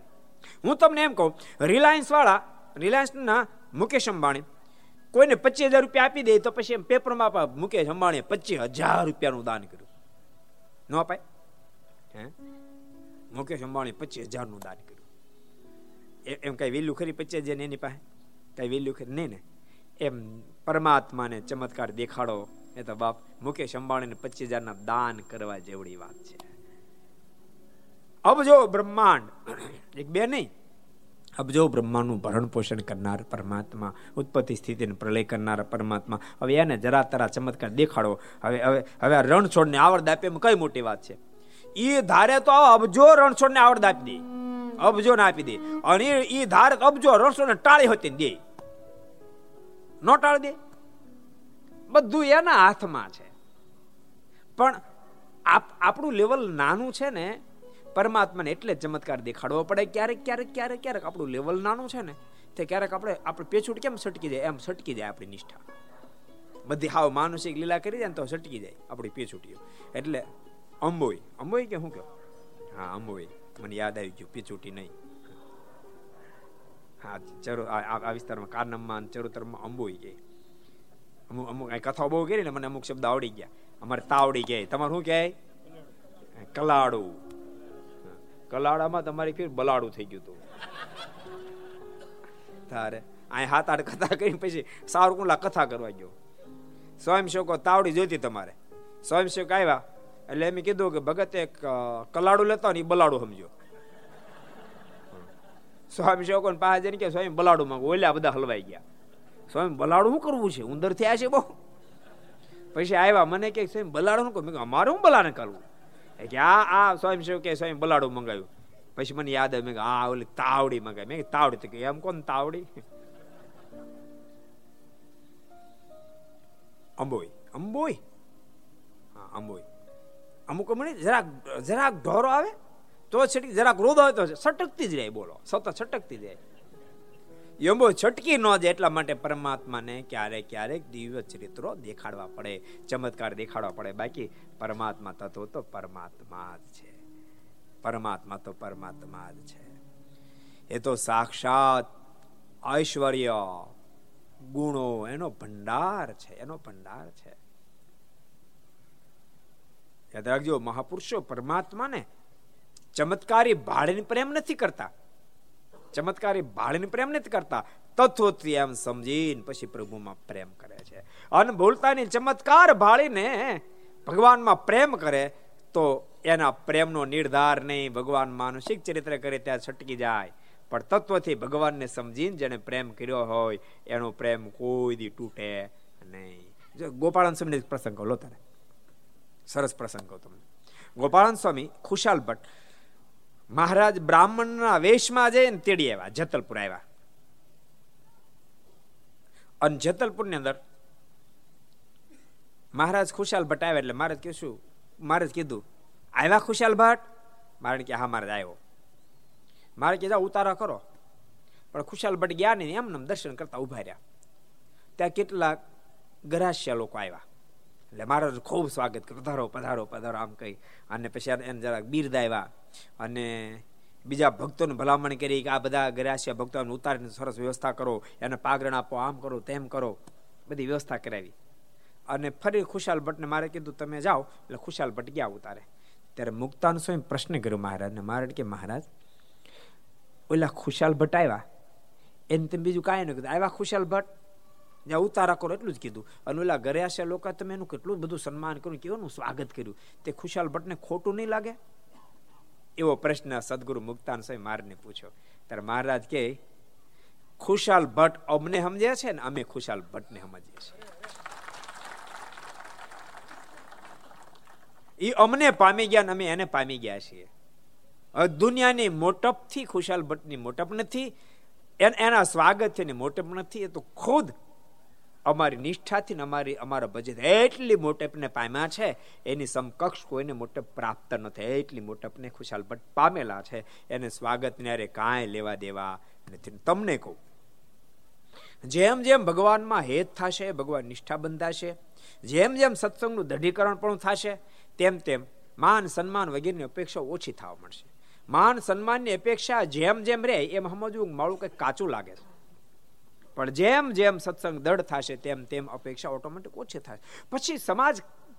A: હું તમને એમ કહું રિલાયન્સ વાળા રિલાયન્સના મુકેશ અંબાણી, કોઈને પચીસ હજાર રૂપિયા આપી દે તો પછી એમ પેપરમાં મુકેશ અંબાણીએ પચીસ હજાર રૂપિયાનું દાન કર્યું. ન અપાય? હે? મુકેશ અંબાણી પચીસ હજારનું દાન કર્યું. એમ કઈ વેલ્યુ ખરી પચીસ હજાર એની પાસે? કઈ વેલ્યુ ખરી? નહીં ને. એમ પરમાત્માને ચમત્કાર દેખાડો. એ તો બાપ મુકેશ અંબાણીને પચીસ હજારના દાન કરવા જેવડી વાત છે. અબજો બ્રહ્માંડ. એક બે નહીં. અબજો બ્રહ્માંડનું ભરણ પોષણ કરનાર પરમાત્મા, ઉત્પત્તિ સ્થિતિને પ્રલય કરનાર પરમાત્મા. હવે એને જરા તરા ચમત્કાર દેખાડો. હવે હવે હવે આ રણછોડને આવડ આપે કઈ મોટી વાત છે? એ ધારે તો અબજો રણછોડને આવડ આપી દે. અબજો ને આપી દે. અને એ ધારે અબજો રણછોડને ટાળી હતી દે. નો ટાળી દે બધું એના હાથમાં છે. પણ આપણું લેવલ નાનું છે ને, પરમાત્માને એટલે ચમત્કાર દેખાડવો પડે. ક્યારેક ક્યારેક ક્યારેક ક્યારેક આપણું લેવલ નાનું છે ને, તે ક્યારેક આપણે આપણે પેછૂટ કેમ સટકી જાય? એમ સટકી જાય આપણી નિષ્ઠા. બધી હાવ માનસિક લીલા કરી જાય ને તો સટકી જાય આપણી પેછૂટીઓ. એટલે અંબોઈ અંબોઈ કે શું કહો? હા અંબોઈ મને યાદ આવી ગયું પેચૂટી નહીં. હા, ચરો આ વિસ્તારમાં કાનમમાં ચરોતરમાં, અંબોઈ ગઈ અમુક અમુક કથાઓ બહુ કરી ને મને અમુક શબ્દ આવડી ગયા. અમારે તાવડી કહે તમારે શું કહે કલાડું. કલાડામાં તમારી ફીર બલાડું થઈ ગયું હતું. તારે. અહીં હાથ આઠ કથા કરી પછી સાવરકુંડલા કથા કરવા ગયો. સ્વયંસેવકો તાવડી જોઈતી તમારે. સ્વયંસેવક આવ્યા. એટલે એમ કીધું કે ભગત એક કલાડું લેતા ને એ બલાડું સમજો. સ્વામી સેવકો પાસે જઈને કે, સ્વામી, બલાડું માંગો. ઓલ્યા બધા હલવાઈ ગયા. સ્વામી, બલાડું શું કરવું છે? ઉંદર થયા છે બહુ. પછી આવ્યા મને કે, સ્વામી, બલાડું કહું અમારે હું બલાને કરવું? કે, આ આ સ્વામી સેવ કે સ્વયં બલાડું મંગાવ્યું. પછી મને યાદ આવે મેં આ ઓલી તાવડી મંગાવી. મેં તાવડી તો કે, એમ કોણ તાવડી? અંબોઈ. અંબોઈ? હા, અંબોઈ. અમુક મને જરાક જરાક ઢોરો આવે તો છટકી જરાક રોદો હોય તો છટકતી જ રહે, બોલો. સતત છટકતી જાય યંબો છટકી ન જાય એટલા માટે પરમાત્માને ક્યારેક ક્યારેક દિવ્ય ચરિત્રો દેખાડવા પડે, ચમત્કાર દેખાડવા પડે. બાકી પરમાત્મા તત્વ તો પરમાત્મા જ છે. પરમાત્મા તો પરમાત્મા જ છે. એ તો સાક્ષાત ઐશ્વર્ય, ગુણો, એનો ભંડાર છે, એનો ભંડાર છે. યાદ રાખજો, મહાપુરુષો પરમાત્માને ચમત્કારી ભાડે પ્રેમ નથી કરતા. ચમત્કારી ભાળીને પ્રેમ નથી કરતા. તત્વથી એમ સમજીને પછી પ્રભુમાં પ્રેમ કરે છે. અને ભૂલતાની ચમત્કાર ભાળીને ભગવાનમાં પ્રેમ કરે તો એના પ્રેમનો નિર્ધાર નહીં. ભગવાન માનસિક ચરિત્ર કરે ત્યાં છટકી જાય. પણ તત્વથી ભગવાનને સમજીને જેને પ્રેમ કર્યો હોય, એનો પ્રેમ કોઈ દી તૂટે નહીં. જો ગોપાળન સ્વામી પ્રસંગ લો તને સરસ પ્રસંગ તમને. ગોપાળન સ્વામી ખુશાલ ભટ્ટ મહારાજ બ્રાહ્મણના વેશમાં જઈને તેડી આવ્યા, જતલપુર આવ્યા. અને જતલપુરની અંદર મહારાજ ખુશાલ ભટ્ટ આવ્યા એટલે મહારાજ કે શું મહારાજ કીધું, આવ્યા ખુશાલ ભટ્ટ? મારે કે, હા, મહારાજ, આવ્યો. મારે કે, જાઓ, ઉતારા કરો. પણ ખુશાલ ભટ્ટ ગયા નહીં, એમને દર્શન કરતા ઊભા રહ્યા. ત્યાં કેટલાક ગરાસ્યા લોકો આવ્યા. એટલે મહારાજ ખૂબ સ્વાગત કર્યું પધારો પધારો પધારો, આમ કહી. અને પછી એને જરાક બિરદાવ્યા અને બીજા ભક્તોને ભલામણ કરી કે આ બધા ગરાસિયા ભક્તોને ઉતારીને સરસ વ્યવસ્થા કરો, એને પાગરણ આપો, આમ કરો, તેમ કરો. બધી વ્યવસ્થા કરાવી. અને ફરી ખુશાલ ભટ્ટને મારે કીધું, તમે જાઓ. એટલે ખુશાલ ભટ્ટ ગયા ઉતારે. ત્યારે મુક્તાન સ્વયં પ્રશ્ન કર્યો મહારાજને મહારાજ કે, મહારાજ, ઓલા ખુશાલ ભટ્ટ આવ્યા? એને તમે બીજું કાંઈ ન કીધું. આવ્યા ખુશાલ ભટ્ટ? જ્યાં ઉતારા કરો, એટલું જ કીધું. અને ઓલા ઘરે આશે લોકો તમે એનું કેટલું બધું સન્માન કર્યું કેવાનું સ્વાગત કર્યું. તે ખુશાલ ભટ્ટને ખોટું નહીં લાગે? એવો પ્રશ્ન સદગુરુ મુક્તાન સ્વામી મારને પૂછ્યો. ત્યારે મહારાજ કે ખુશાલ ભટ્ટ અમને સમજે છે ને અમે ખુશાલ ભટ્ટને સમજીએ છીએ. એ અમને પામી ગયા ને અમે એને પામી ગયા છીએ. દુનિયાની મોટપથી ખુશાલ ભટ્ટની મોટપ નથી એના સ્વાગત છે ને મોટપ નથી, એ તો ખુદ અમારી નિષ્ઠાથી ને અમારી અમારા ભજન એટલી મોટપને પામ્યા છે, એની સમકક્ષ કોઈને મોટેપ પ્રાપ્ત નથી. એટલી મોટપને ખુશાલ ભટ્ટ પામેલા છે. એને સ્વાગતને અરે કાંઈ લેવા દેવા નથી. તમને કહું, જેમ જેમ ભગવાનમાં હેત થશે, ભગવાન નિષ્ઠા બંધાશે, જેમ જેમ સત્સંગનું દઢીકરણ પણ થશે, તેમ તેમ માન સન્માન વગેરેની અપેક્ષા ઓછી થવા મળશે માન સન્માનની અપેક્ષા જેમ જેમ રહે, એમ સમજવું મારું કંઈક કાચું લાગે છે. પણ જેમ જેમ સત્સંગ દઢ થશે, તેમ તેમ અપેક્ષા ઓટોમેટિક ઓછી થાય પછી સમાજ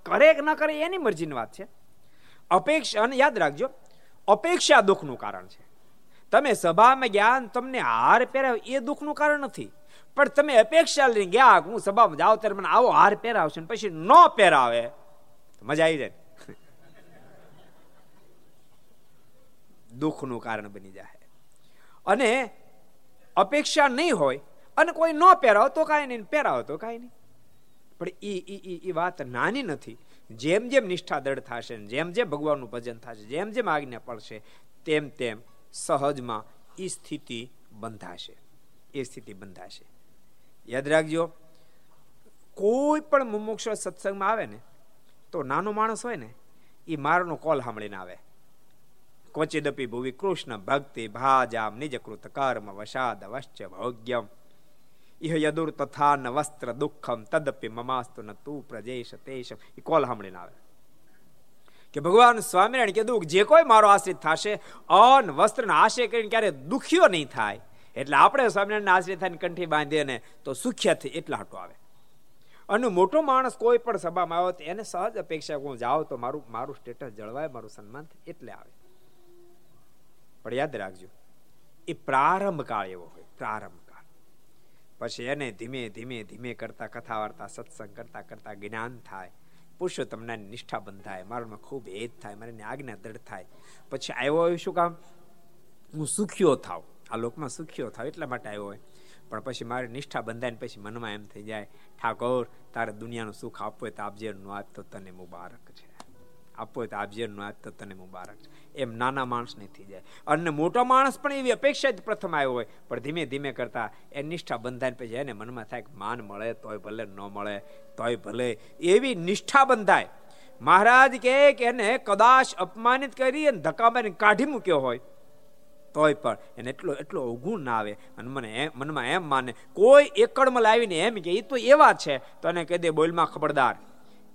A: કરે કે ન કરે એની મરજીની વાત છે. અપેક્ષા, અને યાદ રાખજો, અપેક્ષા દુઃખનું કારણ છે. તમે સભામાં જ્ઞાન તમને હાર પહેરાવ એ દુઃખનું કારણ નથી. પણ તમે અપેક્ષા લઈને ગયા હું સભામાં જાઓ ત્યારે મને આવો હાર પહેરાવશે પછી ન પહેરાવે. મજા આવી જાય દુઃખનું કારણ બની જાય. અને અપેક્ષા નહીં હોય અને કોઈ ન પહેરાવ, તો કાંઈ નહીં પહેરાવતો કાંઈ નહીં. પણ એ એ વાત નાની નથી. જેમ જેમ નિષ્ઠા દળ થશે જેમ જેમ ભગવાનનું ભજન થશે, જેમ જેમ આજ્ઞા પડશે, તેમ તેમ સહજમાં એ સ્થિતિ બંધાશે. એ સ્થિતિ બંધાશે. યાદ રાખજો, કોઈ પણ મુમુક્ષ સત્સંગમાં આવે ને, તો નાનો માણસ હોય ને એ મારનો કોલ સાંભળીને આવે. ક્વચિદપી ભુવિ કૃષ્ણ ભક્તિ ભાજામ નિજકૃત કર્મ વશાદ વશ્ચ ભોગ્યમ. ઇહ યદુર તથા ન વસ્ત્ર દુઃખમ તદપી મમાસ્તુ ન તું પ્રજેશ તેશ એ કોલ સાંભળીને આવે કે ભગવાન સ્વામિનારાયણ કીધું જે કોઈ મારો આશ્રિત થશે અન વસ્ત્ર આશય કરીને ક્યારે દુખ્યો નહીં થાય એટલે આપણે સ્વામિનારાયણ આશ્રિત થઈને કંઠી બાંધીએ ને તો સુખ્ય થઈ એટલા હાટો આવે અને મોટો માણસ કોઈ પણ સભામાં આવ્યો તો એને સહજ અપેક્ષા હું જાઉં તો મારું મારું સ્ટેટસ જળવાય મારું સન્માન એટલે આવે પણ યાદ રાખજો એ પ્રારંભ કાળ એવો હોય પ્રારંભ પછી એને ધીમે ધીમે ધીમે કરતા કથા વાર્તા સત્સંગ કરતા કરતા જ્ઞાન થાય. પુરુષોત્તમના નિષ્ઠા બંધાય મારામાં ખૂબ હેત થાય, મારી આજ્ઞા દૃઢ થાય. પછી આવ્યો હોય શું કામ? હું સુખ્યો થાવ આ લોકમાં સુખ્યો થાવ એટલા માટે આવ્યો હોય. પણ પછી મારી નિષ્ઠા બંધાય પછી મનમાં એમ થઈ જાય, ઠાકોર, તારે દુનિયાનું સુખ આપવું હોય તો આપજે, ન આપતો તને મુબારક છે. હોય તો આપજે આજ તો તને મુબારક એમ નાના માણસ નહીં થઈ જાય. અને મોટો માણસ પણ એવી અપેક્ષા જ પ્રથમ આવ્યો હોય. પણ ધીમે ધીમે કરતા એ નિષ્ઠા બંધાય પછી એને મનમાં થાય કે માન મળે, તોય ભલે ન મળે, તોય ભલે. એવી નિષ્ઠા બંધાય. મહારાજ કે એને કદાચ અપમાનિત કરી અને ધક્કા મારીને કાઢી મૂક્યો હોય, તોય પણ એને એટલો એટલો અવગુણ ના આવે. અને મને એમ મનમાં એમ માને, કોઈ એકડમાં લાવીને એમ કે એ તો એવા છે. તો એને કહી દે, બોલમાં ખબરદાર.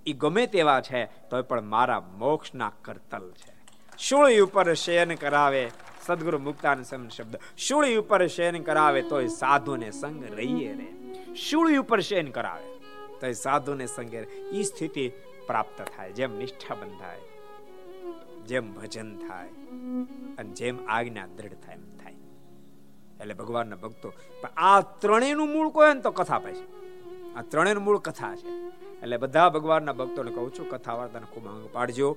A: એ ગમે તેવા છે, તોય પણ મારા મોક્ષના કરતલ છે. શુળી ઉપર શયન કરાવે, સદગુરુ મુક્તાન સમ શબ્દ. શુળી ઉપર શયન કરાવે, તોય સાધુને સંગ રહીએ રે. શુળી ઉપર શયન કરાવે તો સાધુને સંગે એ સ્થિતિ પ્રાપ્ત થાય, જેમ નિષ્ઠા બંધાય, જેમ ભજન થાય, અને જેમ આજ્ઞા દ્રઢ થાય, એમ થાય. એટલે ભગવાનના ભક્તો, પણ આ ત્રણેયનું મૂળ કોઈ ને તો કથા પછી. આ ત્રણેયનું મૂળ કથા છે. એટલે બધા ભગવાનના ભક્તોને કહું છું, કથા વાર્તાને ખૂબ અંગ પાડજો.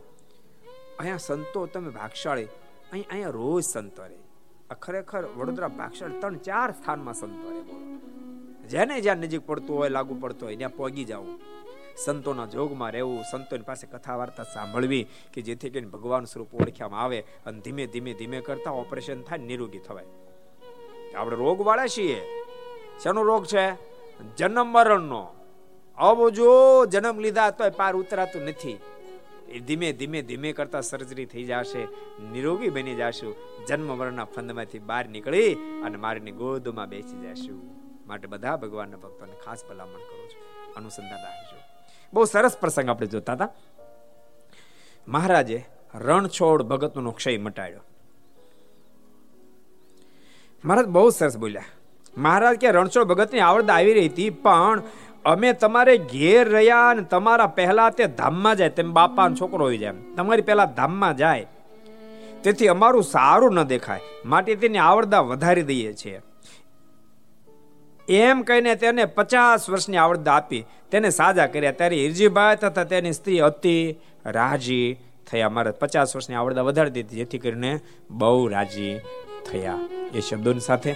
A: અહીંયા સંતો તમે ભાગશાળી, અહીં અહીંયા રોજ સંતો રે ખરેખર વડોદરા ભાગશાળી ત્રણ ચાર સ્થાનમાં સંતો રે બોલો. જેને જ્યાં નજીક પડતું હોય, લાગુ પડતું હોય, ત્યાં પહોંચી જવું સંતોના જોગમાં રહેવું, સંતોની પાસે કથા વાર્તા સાંભળવી કે જેથી કરીને ભગવાન સ્વરૂપ ઓળખ્યામાં આવે અને ધીમે ધીમે ધીમે કરતા ઓપરેશન થાય, નિરોગી થવાય. આપણે રોગ વાળા છીએ. શેનો રોગ છે? જન્મ મરણનો. આવો જો, જન્મ લીધા તોય પાર ઉતરાતું નથી. ધીમે ધીમે ધીમે કરતા સર્જરી થઈ જશે, નિરોગી બની જશું જન્મ મરણના ફંદમાંથી બહાર નીકળી અને મારીની ગોદમાં બેસી જશું. માટે બધા ભગવાનના ભક્તોને ખાસ ભલામણ કરું છું. અનુસંધાન રાખજો. બહુ સરસ પ્રસંગ આપણે જોતા હતા. મહારાજે રણછોડ ભગતનો ક્ષય મટાડ્યો. મહારાજ બહુ સરસ બોલ્યા. મહારાજ કે રણછોડ ભગતની આવડત આવી રહી હતી, પણ અમે તમારે ઘેર રહ્યા અને તમારા પહેલા તે ધામમાં જાય, તેમ બાપા છોકરો હોય જાય તમારી પહેલા ધામમાં જાય. તેથી અમારું સારું ન દેખાય. માટે તેની આવડતા વધારી દઈએ છીએ. એમ કહીને તેને પચાસ વર્ષની આવડતા આપી. તેને સાજા કર્યા. ત્યારે હિરજીભાઈ તથા તેની સ્ત્રી અતિ રાજી થયા. મારે પચાસ વર્ષની આવડતા વધારી દીધી. જેથી કરીને બહુ રાજી થયા. એ શબ્દોની સાથે